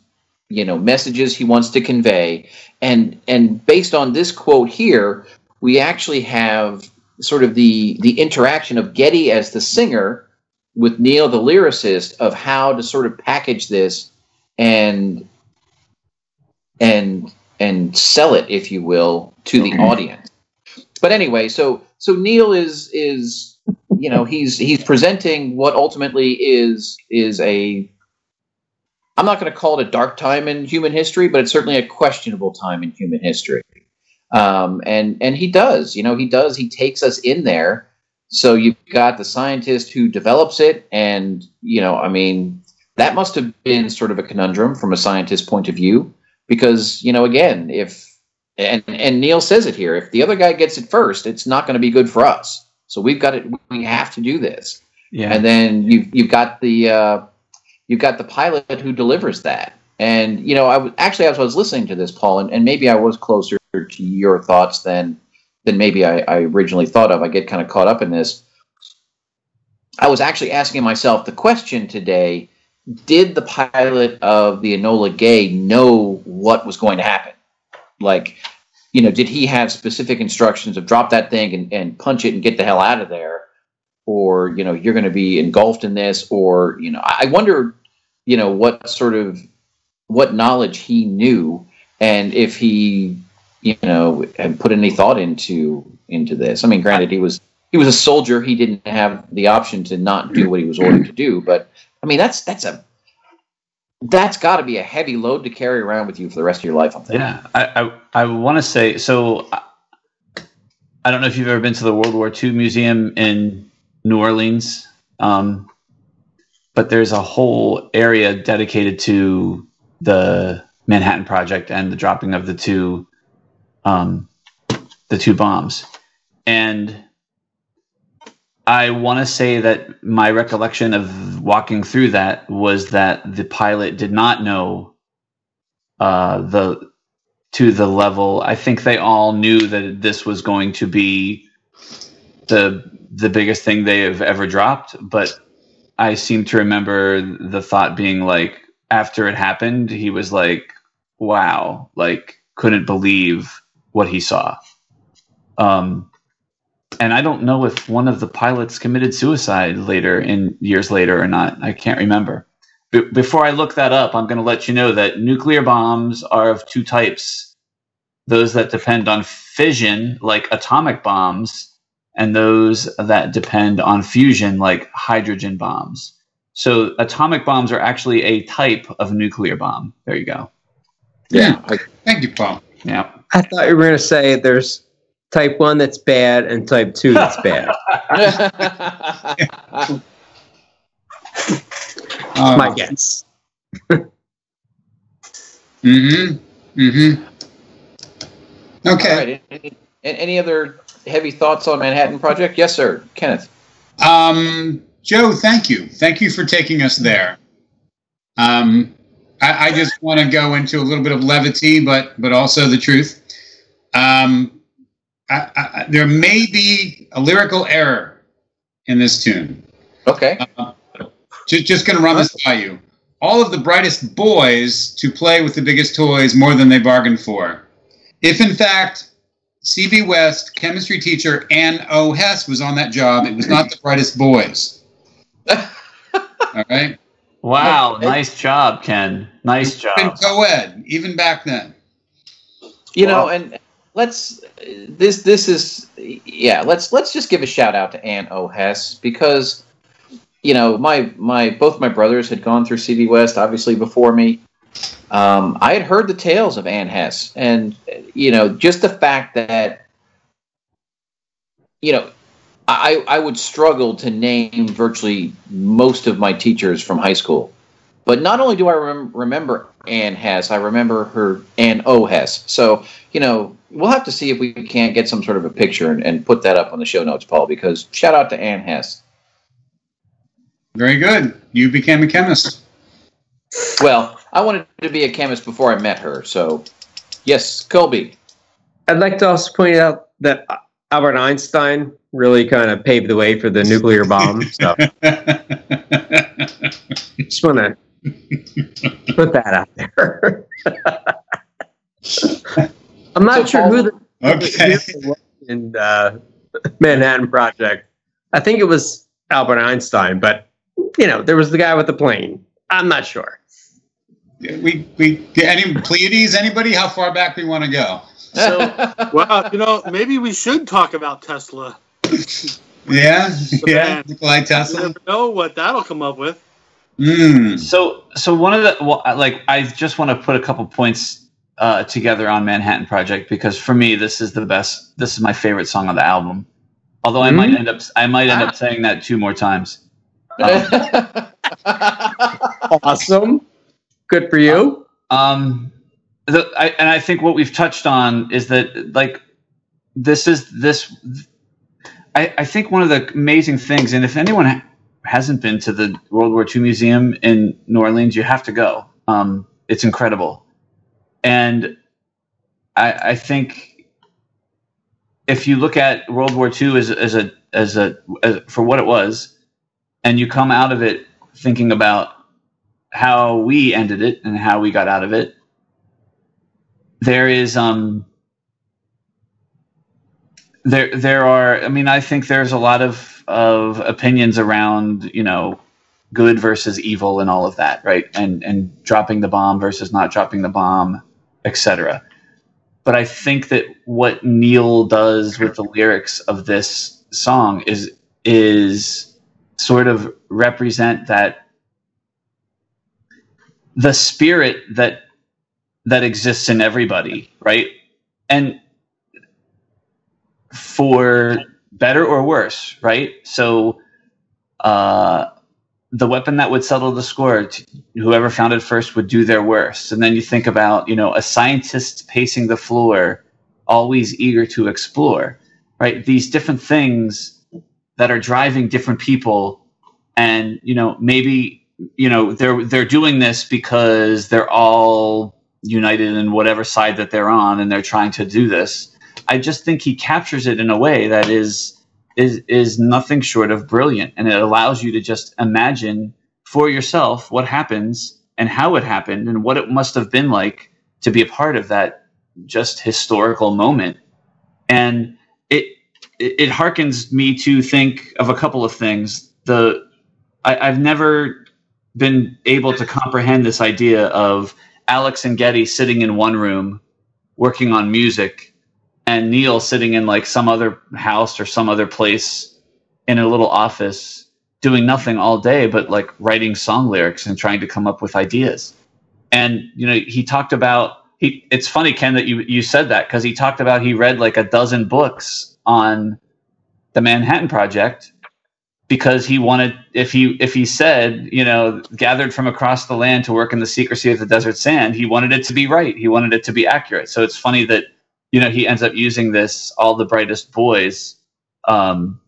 you know, messages he wants to convey. And, and based on this quote here, we actually have sort of the, the interaction of Geddy as the singer with Neil, the lyricist, of how to sort of package this and and and sell it, if you will, to the audience. But anyway, so so Neil is is you know he's he's presenting what ultimately is is a I'm not going to call it a dark time in human history, but it's certainly a questionable time in human history. Um, and and he does, you know, he does. He takes us in there. So you've got the scientist who develops it, and you know, I mean, that must have been sort of a conundrum from a scientist's point of view, because you know, again, if and and Neil says it here, if the other guy gets it first, it's not going to be good for us. So we've got it. We have to do this. Yeah. and then you've you've got the uh, you've got the pilot who delivers that. And you know, I was actually as I was listening to this, Paul, and, and maybe I was closer to your thoughts than than maybe I, I originally thought of. I get kind of caught up in this. I was actually asking myself the question today: Did the pilot of the Enola Gay know what was going to happen? Like, you know, did he have specific instructions of drop that thing and, and punch it and get the hell out of there? Or, you know, you're going to be engulfed in this, or, you know, I wonder, you know, what sort of what knowledge he knew and if he you know had put any thought into into this i mean granted he was he was a soldier he didn't have the option to not do what he was ordered to do but i mean that's that's a that's got to be a heavy load to carry around with you for the rest of your life i'm thinking Yeah, I I, I want to say so. I don't know if you've ever been to the World War II Museum in New Orleans, um, but there's a whole area dedicated to the Manhattan Project and the dropping of the two um, the two bombs, and I want to say that my recollection of walking through that was that the pilot did not know uh, the to the level. I think they all knew that this was going to be the the biggest thing they have ever dropped, but I seem to remember the thought being like after it happened, he was like, "Wow!" Like couldn't believe what he saw. Um, and I don't know if one of the pilots committed suicide later in years later or not. I can't remember. B- before I look that up, I'm going to let you know that nuclear bombs are of two types: those that depend on fission, like atomic bombs, and those that depend on fusion, like hydrogen bombs. So, atomic bombs are actually a type of nuclear bomb. There you go. yeah I- Thank you, Paul. Yeah. I thought you were going to say there's type one that's bad and type two that's bad. Uh, My guess. Mm-hmm. Mm-hmm. Okay. all right any, any other heavy thoughts on manhattan project yes sir kenneth Um, Joe, thank you. Thank you for taking us there. Um, I, I just want to go into a little bit of levity, but but also the truth. Um, I, I, there may be a lyrical error in this tune. okay Just, just going to run this by you. All of the brightest boys to play with the biggest toys more than they bargained for. If in fact CB West chemistry teacher Ann O. Hess was on that job, it was not the brightest boys. All right? Wow. Okay. Nice job, Ken. Nice Been job. co-ed, even back then. you Wow. know and let's this this is yeah let's let's just give a shout out to Ann O. Hess because you know my my both my brothers had gone through CB West obviously before me um, I had heard the tales of Anne Hess and you know just the fact that you know I, I would struggle to name virtually most of my teachers from high school but not only do I rem- remember Anne Hess, I remember her Ann O. Hess. So, you know, we'll have to see if we can't get some sort of a picture and, and put that up on the show notes, Paul, because shout out to Anne Hess. Very good. You became a chemist. Well, I wanted to be a chemist before I met her. So, yes, Colby. I'd like to also point out that Albert Einstein really kind of paved the way for the nuclear bomb. So just want to put that out there. I'm not So, sure Paul- who the okay. in uh, Manhattan Project. I think it was Albert Einstein, but you know, there was the guy with the plane. I'm not sure. We we any Pleiades? Anybody? How far back we want to go? So- Wow, you know, maybe we should talk about Tesla. Yeah, yeah. man. Nikolai You Tesla. never know what that'll come up with. Mm. So, so one of the well, like I just want to put a couple points uh, together on Manhattan Project because for me this is the best. This is my favorite song on the album. Although I might end up I might end up saying that two more times. Um, Awesome. Good for you. um, the, I, and I think what we've touched on is that like this is this. I, I think one of the amazing things, and if anyone hasn't been to the World War II Museum in New Orleans, you have to go. Um, it's incredible, and I, I think if you look at World War II as, as a as a as, for what it was, and you come out of it thinking about how we ended it and how we got out of it, there is um there there are I mean I think there's a lot of of opinions around you know good versus evil and all of that right? And and dropping the bomb versus not dropping the bomb etc but I think that what Neil does with the lyrics of this song is is sort of represent that the spirit that that exists in everybody, right? And for better or worse, right? So uh the weapon that would settle the score, whoever found it first would do their worst. And then you think about, you know, a scientist pacing the floor, always eager to explore, right? These different things that are driving different people. And, you know, maybe, you know, they're, they're doing this because they're all united in whatever side that they're on and they're trying to do this. I just think he captures it in a way that is, is is nothing short of brilliant. And it allows you to just imagine for yourself what happens and how it happened and what it must have been like to be a part of that just historical moment. And it it, it harkens me to think of a couple of things. The I, i've never been able to comprehend this idea of alex and geddy sitting in one room working on music and Neil sitting in like some other house or some other place in a little office doing nothing all day but like writing song lyrics and trying to come up with ideas. And you know, he talked about he it's funny Ken that you you said that cuz he talked about he read like a dozen books on the Manhattan project because he wanted if he if he said you know gathered from across the land to work in the secrecy of the desert sand he wanted it to be right he wanted it to be accurate so it's funny that you know, he ends up using this "All the Brightest Boys," um,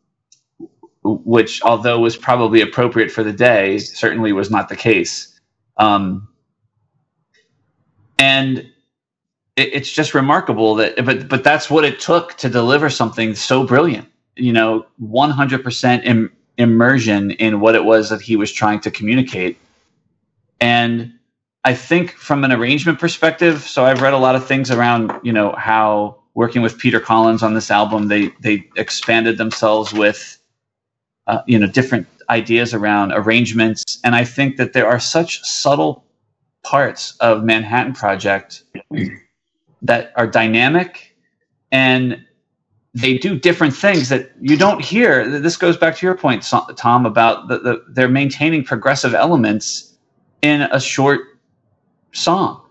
which, although was probably appropriate for the day, certainly was not the case. Um, and it, it's just remarkable that, but but that's what it took to deliver something so brilliant. You know, one hundred percent immersion in what it was that he was trying to communicate, and I think from an arrangement perspective, so I've read a lot of things around, you know, how working with Peter Collins on this album, they they expanded themselves with, uh, you know, different ideas around arrangements, and I think that there are such subtle parts of Manhattan Project that are dynamic and they do different things that you don't hear. This goes back to your point, Tom, about the, the they're maintaining progressive elements in a short song.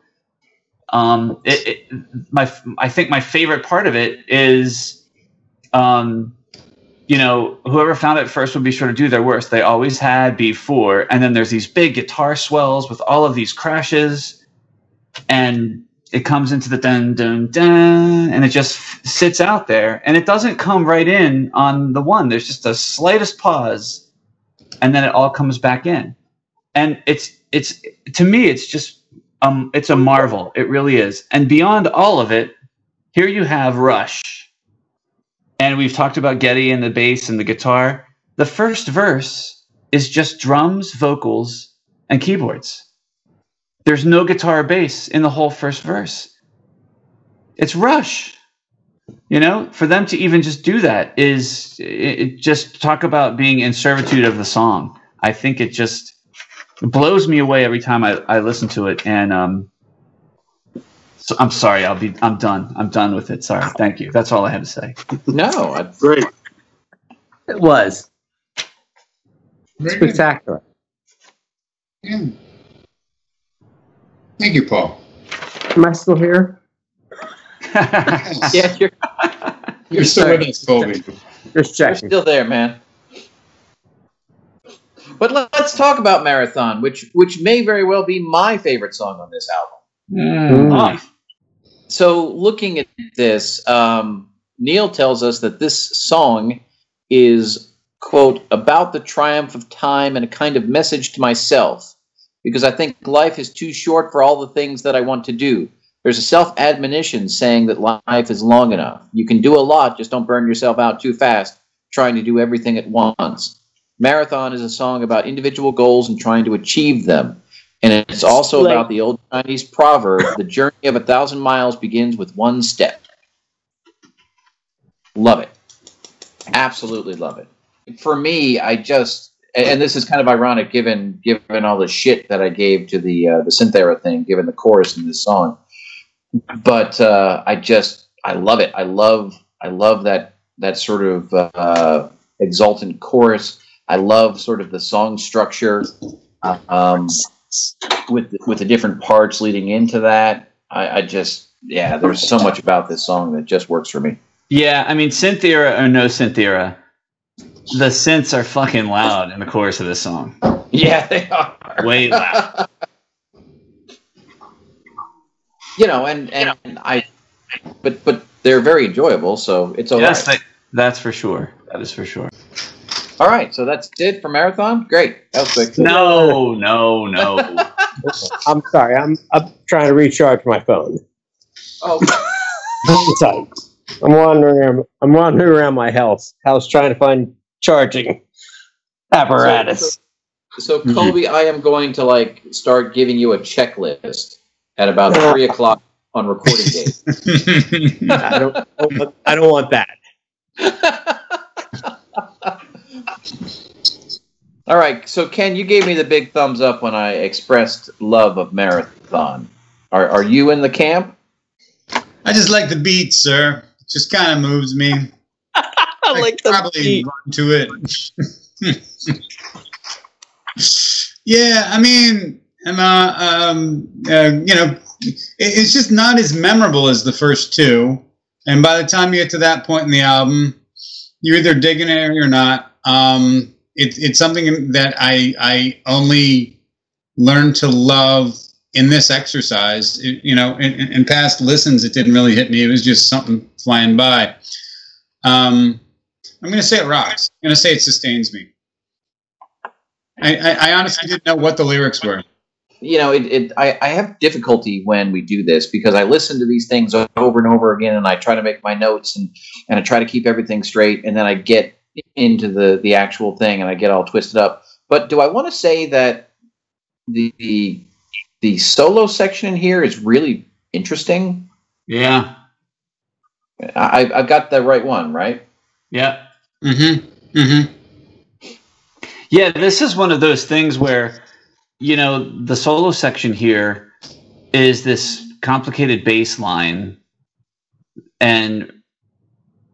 Um, it, it, my, I think my favorite part of it is, um, you know, whoever found it first would be sure to do their worst. They always had before, and then there's these big guitar swells with all of these crashes, and it comes into the dun dun dun, and it just sits out there, and it doesn't come right in on the one. There's just a slightest pause, and then it all comes back in, and it's it's to me, it's just um, it's a marvel. It really is. And beyond all of it, here you have Rush. And we've talked about Geddy and the bass and the guitar. The first verse is just drums, vocals, and keyboards. There's no guitar or bass in the whole first verse. It's Rush. You know, for them to even just do that is it, just talk about being in servitude of the song. I think it just it blows me away every time I, I listen to it. And um, so I'm sorry. I'll be. I'm done. I'm done with it. Sorry. Thank you. That's all I had to say. No, I, Great. It was Very spectacular. Yeah. Thank you, Paul. Am I still here? yeah, you're, You're still with us, Colby. Just you're still there, man. But let, us talk about Marathon, which which may very well be my favorite song on this album. Mm. So, looking at this, um, Neil tells us that this song is quote, about the triumph of time and a kind of message to myself, because I think life is too short for all the things that I want to do. There's a self admonition saying that life is long enough. You can do a lot, just don't burn yourself out too fast trying to do everything at once. Marathon is a song about individual goals and trying to achieve them. And it's also Like- about the old Chinese proverb the journey of a thousand miles begins with one step. Love it. Absolutely love it. For me, I just and this is kind of ironic given given all the shit that I gave to the uh, the synth thing, given the chorus in this song. But uh, I just I love it. I love I love that that sort of uh, exultant chorus. I love sort of the song structure um, with with the different parts leading into that. I, I just yeah, there's so much about this song that just works for me. Yeah, I mean, synth era or no synth era, the synths are fucking loud in the chorus of this song. Yeah, they are. Way loud. you know, and and I, but but they're very enjoyable, so it's all right. yes, they, that's for sure. That is for sure. all right, so that's it for marathon. Great, that was quick. No, no, no. I'm sorry. I'm I'm trying to recharge my phone. Oh, Sorry. I'm wandering. around- I'm wandering around my house house trying to find charging apparatus. so mm-hmm. Colby, I am going to like start giving you a checklist at about three o'clock on recording day. I don't. Want- I don't want that. All right, so Ken, you gave me the big thumbs up when I expressed love of marathon. Are are you in the camp? I just like the beat, sir. It just kind of moves me. I like the probably beat. run to it. yeah, I mean, and, uh, um, uh, you know, it, it's just not as memorable as the first two. And by the time you get to that point in the album, you're either digging it or not. Um, it, it's something that I I only learned to love in this exercise. It- you know, in, in in past listens, it didn't really hit me. It was just something flying by. Um, I'm going to say it rocks. I'm going to say it sustains me. I, I, I honestly didn't know what the lyrics were. you know, it, it I, I have difficulty when we do this because I listen to these things over and over again, and I try to make my notes and and I try to keep everything straight, and then I get into the the actual thing and I get all twisted up. But do I want to say that the the, the solo section in here is really interesting? Yeah, I, I've got the right one, right? yeah. Mm-hmm. Mm-hmm. Yeah, this is one of those things where, you know, the solo section here is this complicated bass line, and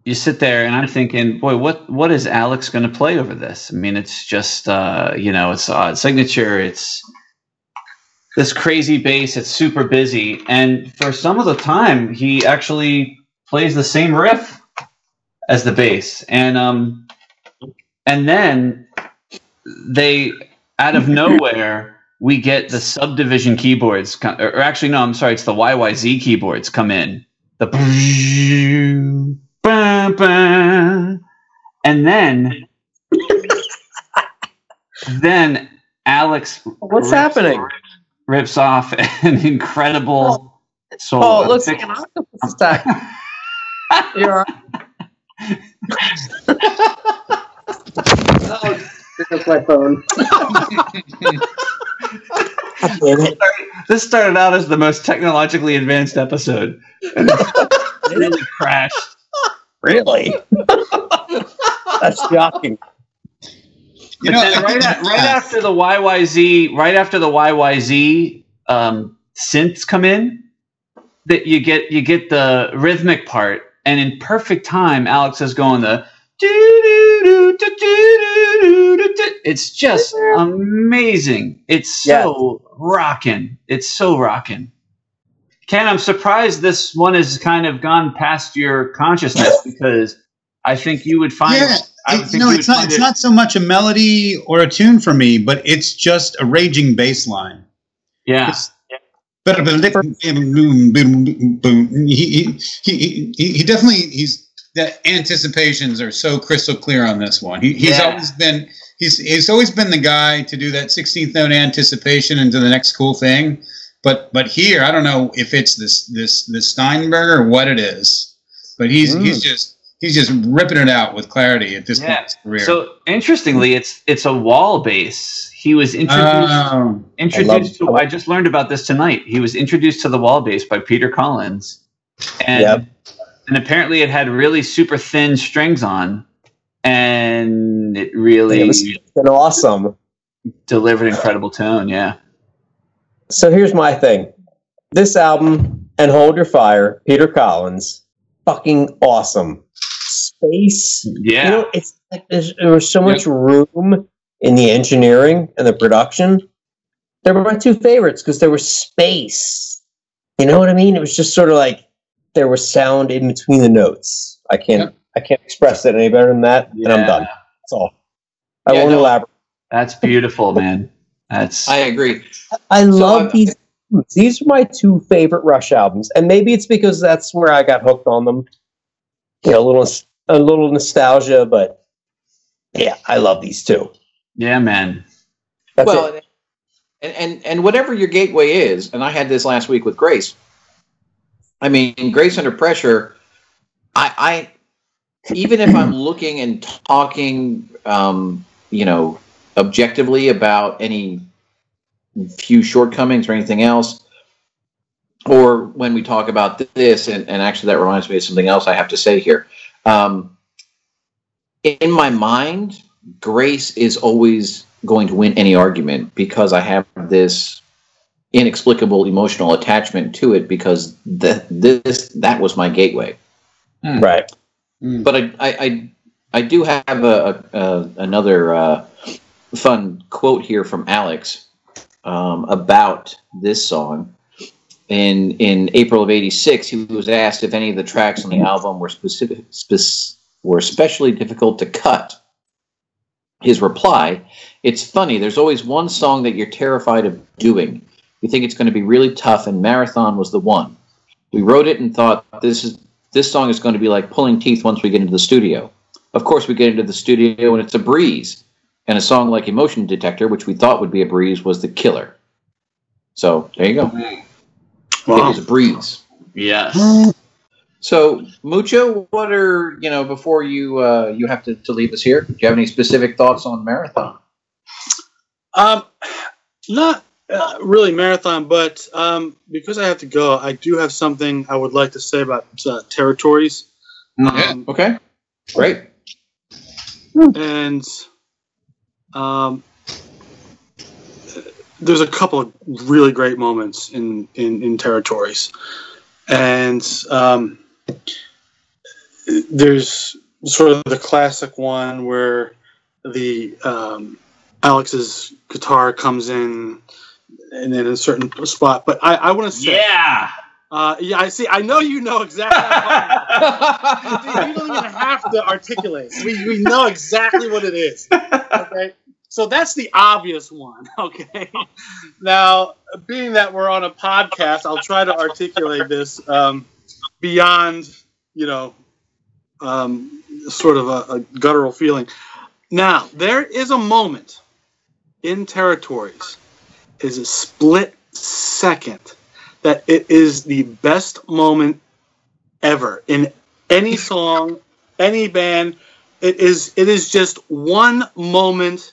you sit there, and I'm thinking, boy, what what is Alex going to play over this? I mean, it's just, uh, you know, it's odd signature, it's this crazy bass, it's super busy, and for some of the time, he actually plays the same riff as the bass, and um, and then they out of nowhere we get the subdivision keyboards or actually no i'm sorry it's the yyz keyboards come in the and then then alex What's rips- happening? rips off an incredible solo Oh, it looks like an octopus attack. You're. Oh, there's my phone. God damn it. this started out as the most technologically advanced episode and it really crashed Really? That's shocking. You know, right, think- a- right after the YYZ, right after the YYZ um, synths come in, that you get you get the rhythmic part, and in perfect time, Alex is going the. It's just amazing. It's so rocking. It's so rocking. Ken, I'm surprised this one has kind of gone past your consciousness because I think you would find. yeah, I it- no, it's not. It's it- not so much a melody or a tune for me, but it's just a raging bass line. Yeah. It's- He, he, he, he, he definitely he's the anticipations are so crystal clear on this one. He, he's Yeah. always been he's he's always been the guy to do that 16th note anticipation into the next cool thing. But but here, I don't know if it's this this this Steinberg or what it is, but he's Mm. he's just he's just ripping it out with clarity at this point in his career. So interestingly, it's it's a Wal bass. He was introduced Oh. introduced I love- to. I just learned about this tonight. He was introduced to the Wal bass by Peter Collins, and Yep. and apparently it had really super thin strings on, and it really It was awesome. delivered incredible tone. Yeah, So here's my thing. This album and Hold Your Fire, Peter Collins, fucking awesome. Space. yeah. You know, it's like there's, there was so much room in the engineering and the production. They were my two favorites because there was space. You know what I mean? It was just sort of like there was sound in between the notes. I can't Yep. I can't express it any better than that, and I'm done. That's all. I Yeah, won't no. elaborate. That's beautiful, man. That's I agree. I love I- these. These are my two favorite Rush albums, and maybe it's because that's where I got hooked on them. You know, a little a little nostalgia, but yeah, I love these two. Yeah, man. That's well, it. and, and and whatever your gateway is, and I had this last week with Grace. I mean, Grace under pressure. I, I even if I'm looking and talking, um, you know, objectively about any few shortcomings or anything else, or when we talk about this, and, and actually that reminds me of something else I have to say here. Um, in my mind, Grace is always going to win any argument because I have this inexplicable emotional attachment to it because that this that was my gateway. right. Mm. But I I, I, I do have a, a, a another uh, fun quote here from Alex um, about this song. In in April of '86, he was asked if any of the tracks on the album were specific spec- were especially difficult to cut. His reply, "It's funny. There's always one song that you're terrified of doing. You think it's going to be really tough, and Marathon was the one. We wrote it and thought this is this song is going to be like pulling teeth once we get into the studio. Of course, we get into the studio and it's a breeze. And a song like Emotion Detector, which we thought would be a breeze, was the killer. So there you go. It was a breeze. Yes. So Mucho, what are you know before you uh, you have to, to leave us here? Do you have any specific thoughts on Marathon? Um, not uh, really marathon, but um, because I have to go, I do have something I would like to say about uh, territories. Um, Okay, great. and um, there's a couple of really great moments in in, in territories, and um, there's sort of the classic one where the um, Alex's guitar comes in and in a certain spot. But I, I want to say, Yeah. uh, yeah, I see. I know you know exactly. you don't even have to articulate. We, we know exactly what it is. Okay. So that's the obvious one. Okay. Now, being that we're on a podcast, I'll try to articulate this um, beyond, you know, um, sort of a, a guttural feeling. Now, there is a moment in territories, is a split second that it is the best moment ever in any song, any band. It is it is just one moment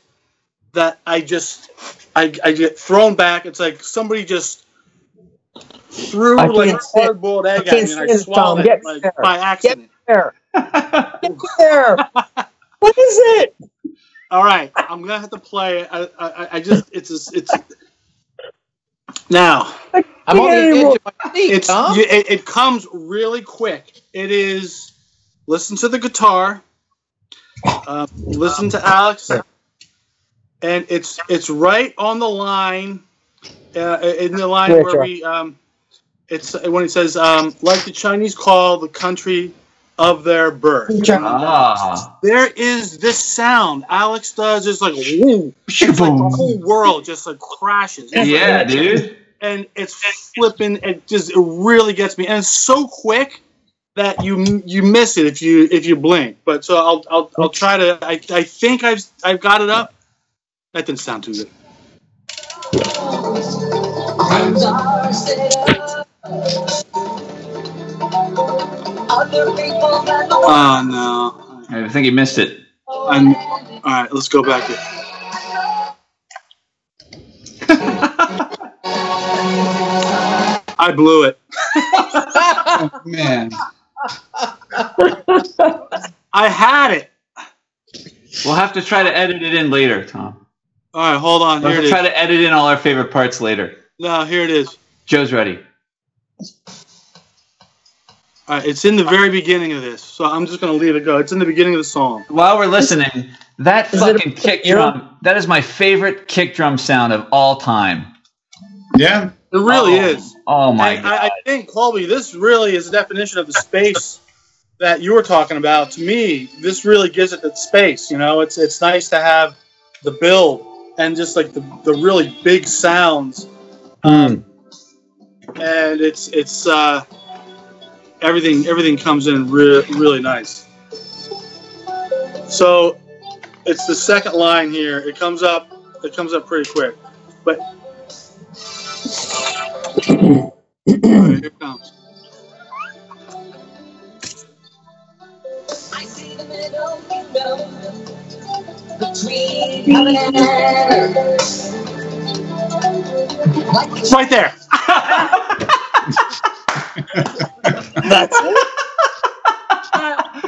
that I just I, I get thrown back. It's like somebody just threw I like a hard boiled egg I at can't me and I swallowed Tom. it Get like, there. by accident. Get There. Get there. what is it? All right, I'm gonna have to play. it. I, I, I just it's a, it's now I'm on the edge of my seat, it's Tom. you- it, it comes really quick. It is listen to the guitar, uh, listen to Alex, and it's it's right on the line, uh, in the line where we um, it's when it says um, like the Chinese call the country of their birth. Ah. There is this sound Alex does. It's like woo. It's like the whole world just like crashes. It's Yeah, like- dude. and it's flipping. It just it really gets me, and it's so quick that you you miss it if you if you blink. But so I'll I'll, I'll try to. I, I think I've I've got it up. That didn't sound too good. Oh no! I think he missed it. I'm, all right, let's go back. To, I blew it. Oh, man. I had it. We'll have to try to edit it in later, Tom. All right, hold on. We'll Here have to try is. to edit in all our favorite parts later. No, here it is. Joe's ready. All right, it's in the very beginning of this, so I'm just gonna leave it go. It's in the beginning of the song. While we're listening, that Is it a fucking kick drum, that is my favorite kick drum sound of all time. Yeah. It really Oh, is. Oh my And god. I, I think Colby, this really is a definition of the space that you were talking about. To me, this really gives it that space. You know, it's it's nice to have the build and just like the, the really big sounds, Mm. And it's it's uh, everything everything comes in re- really nice. So it's the second line here. It comes up it comes up pretty quick, but right, here it comes. I see the middle window between heaven and earth. Like It's right there. That's it.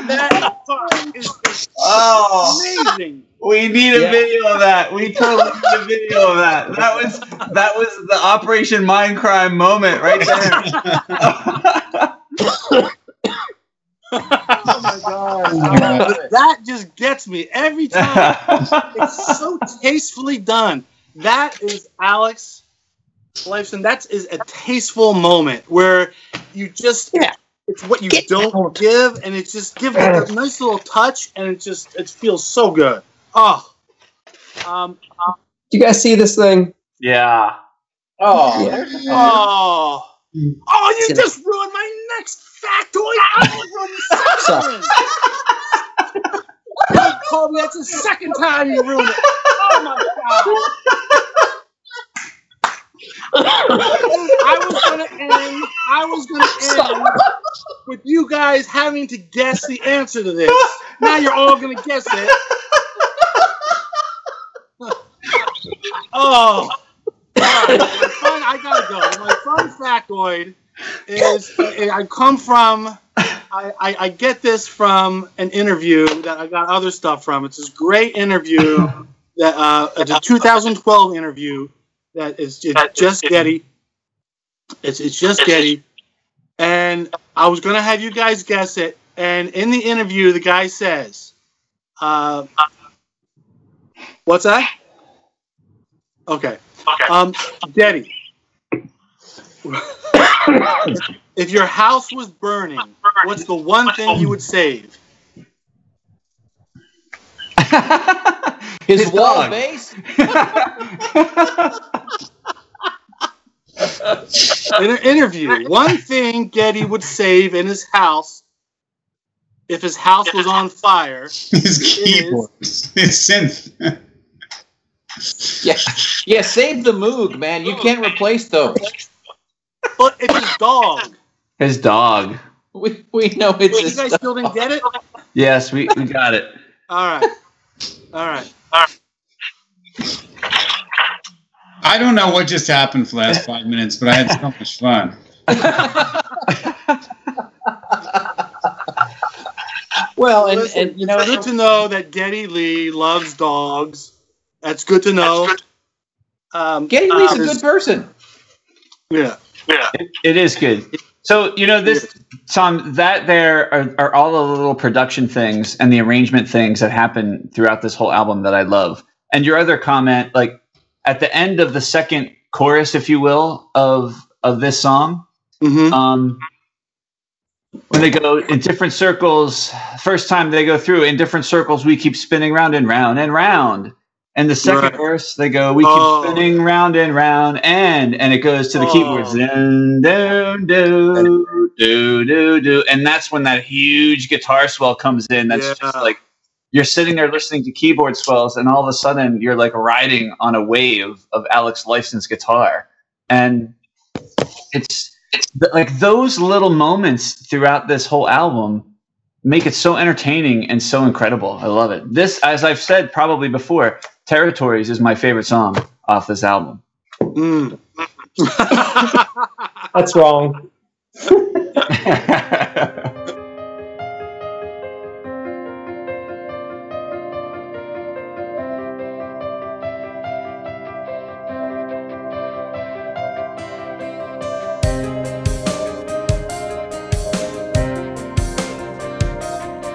that part is just oh, amazing. we need a Yeah. video of that. We totally need a video of that. That was that was the Operation Mindcrime moment right there. Oh my god. That just gets me every time. It's so tastefully done. That is Alex Lifeson. That is is a tasteful moment where you just Yeah. it's what you Get don't out. give, and it's just give it a nice little touch, and it just it feels so good. Oh, um, Do you guys see this thing? yeah. Oh, Yeah. oh, oh! You Sit just ruined my next factoid. I ruined the second one. You called me. That's the second time you ruined it. Oh my god! I was gonna end. I was gonna end with you guys having to guess the answer to this. Now you're all gonna guess it. Oh. Right. Fun, I gotta go. My fun factoid is I come from. I, I, I get this from an interview that I got other stuff from. It's this great interview that uh, a 2012 interview that is it's just Geddy. It's it's just Geddy, and I was gonna have you guys guess it. And in the interview, the guy says, uh, "What's that?" Okay. Um, Geddy. if your house was burning, what's the one thing you would save? his, His Wal dog. bass. In an interview, one thing Geddy would save in his house if his house was on fire. His keyboard. His synth. Yeah, yeah. Save the Moog, man. You can't replace those. But it's his dog. His dog. We we know it's Wait, you his guys still didn't get it? Yes, we, we got it. All right. All right. I don't know what just happened for the last five minutes, but I had so much fun. well, and, Listen, and you know, it's good to know that Geddy Lee loves dogs. That's good to know. Um, Geddy Lee's a uh, good person. Yeah. It, it is good. So you know this, Tom. That there are, are all the little production things and the arrangement things that happen throughout this whole album that I love. And your other comment, like at the end of the second chorus, if you will, of of this song, Mm-hmm. um, when they go in different circles, first time they go through in different circles, we keep spinning round and round and round. And the second Right. verse, they go, "We keep Oh. spinning round and round," and and it goes to the Oh. keyboards, dun, dun, do do do do, and that's when that huge guitar swell comes in. That's Yeah. just like you're sitting there listening to keyboard swells, and all of a sudden you're like riding on a wave of Alex Lifeson's guitar, and it's it's like those little moments throughout this whole album make it so entertaining and so incredible. I love it. This, as I've said probably before, Territories is my favorite song off this album. Mm. That's wrong.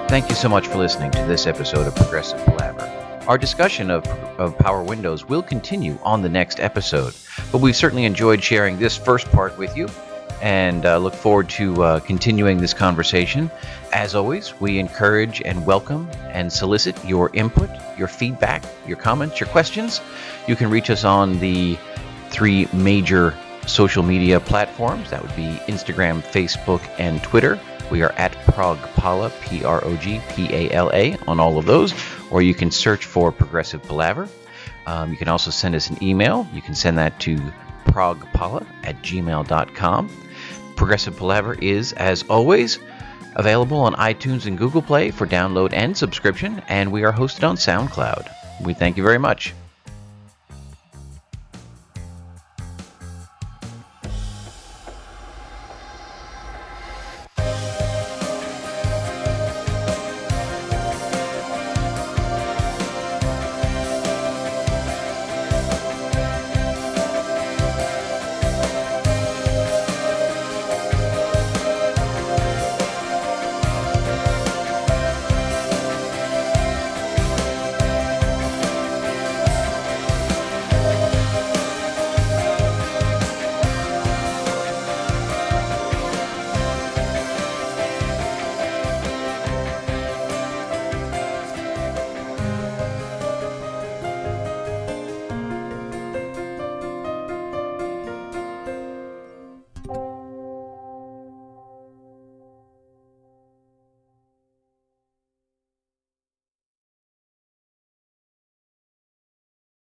Thank you so much for listening to this episode of Progressive Palaver. Our discussion of, of Power Windows will continue on the next episode, but we've certainly enjoyed sharing this first part with you and uh, look forward to uh, continuing this conversation. As always, we encourage and welcome and solicit your input, your feedback, your comments, your questions. You can reach us on the three major social media platforms that would be Instagram, Facebook, and Twitter. We are at Progpala, P R O G P A L A, on all of those, or you can search for Progressive Palaver. Um, you can also send us an email. You can send that to progpala at gmail.com. Progressive Palaver is, as always, available on iTunes and Google Play for download and subscription, and we are hosted on SoundCloud. We thank you very much.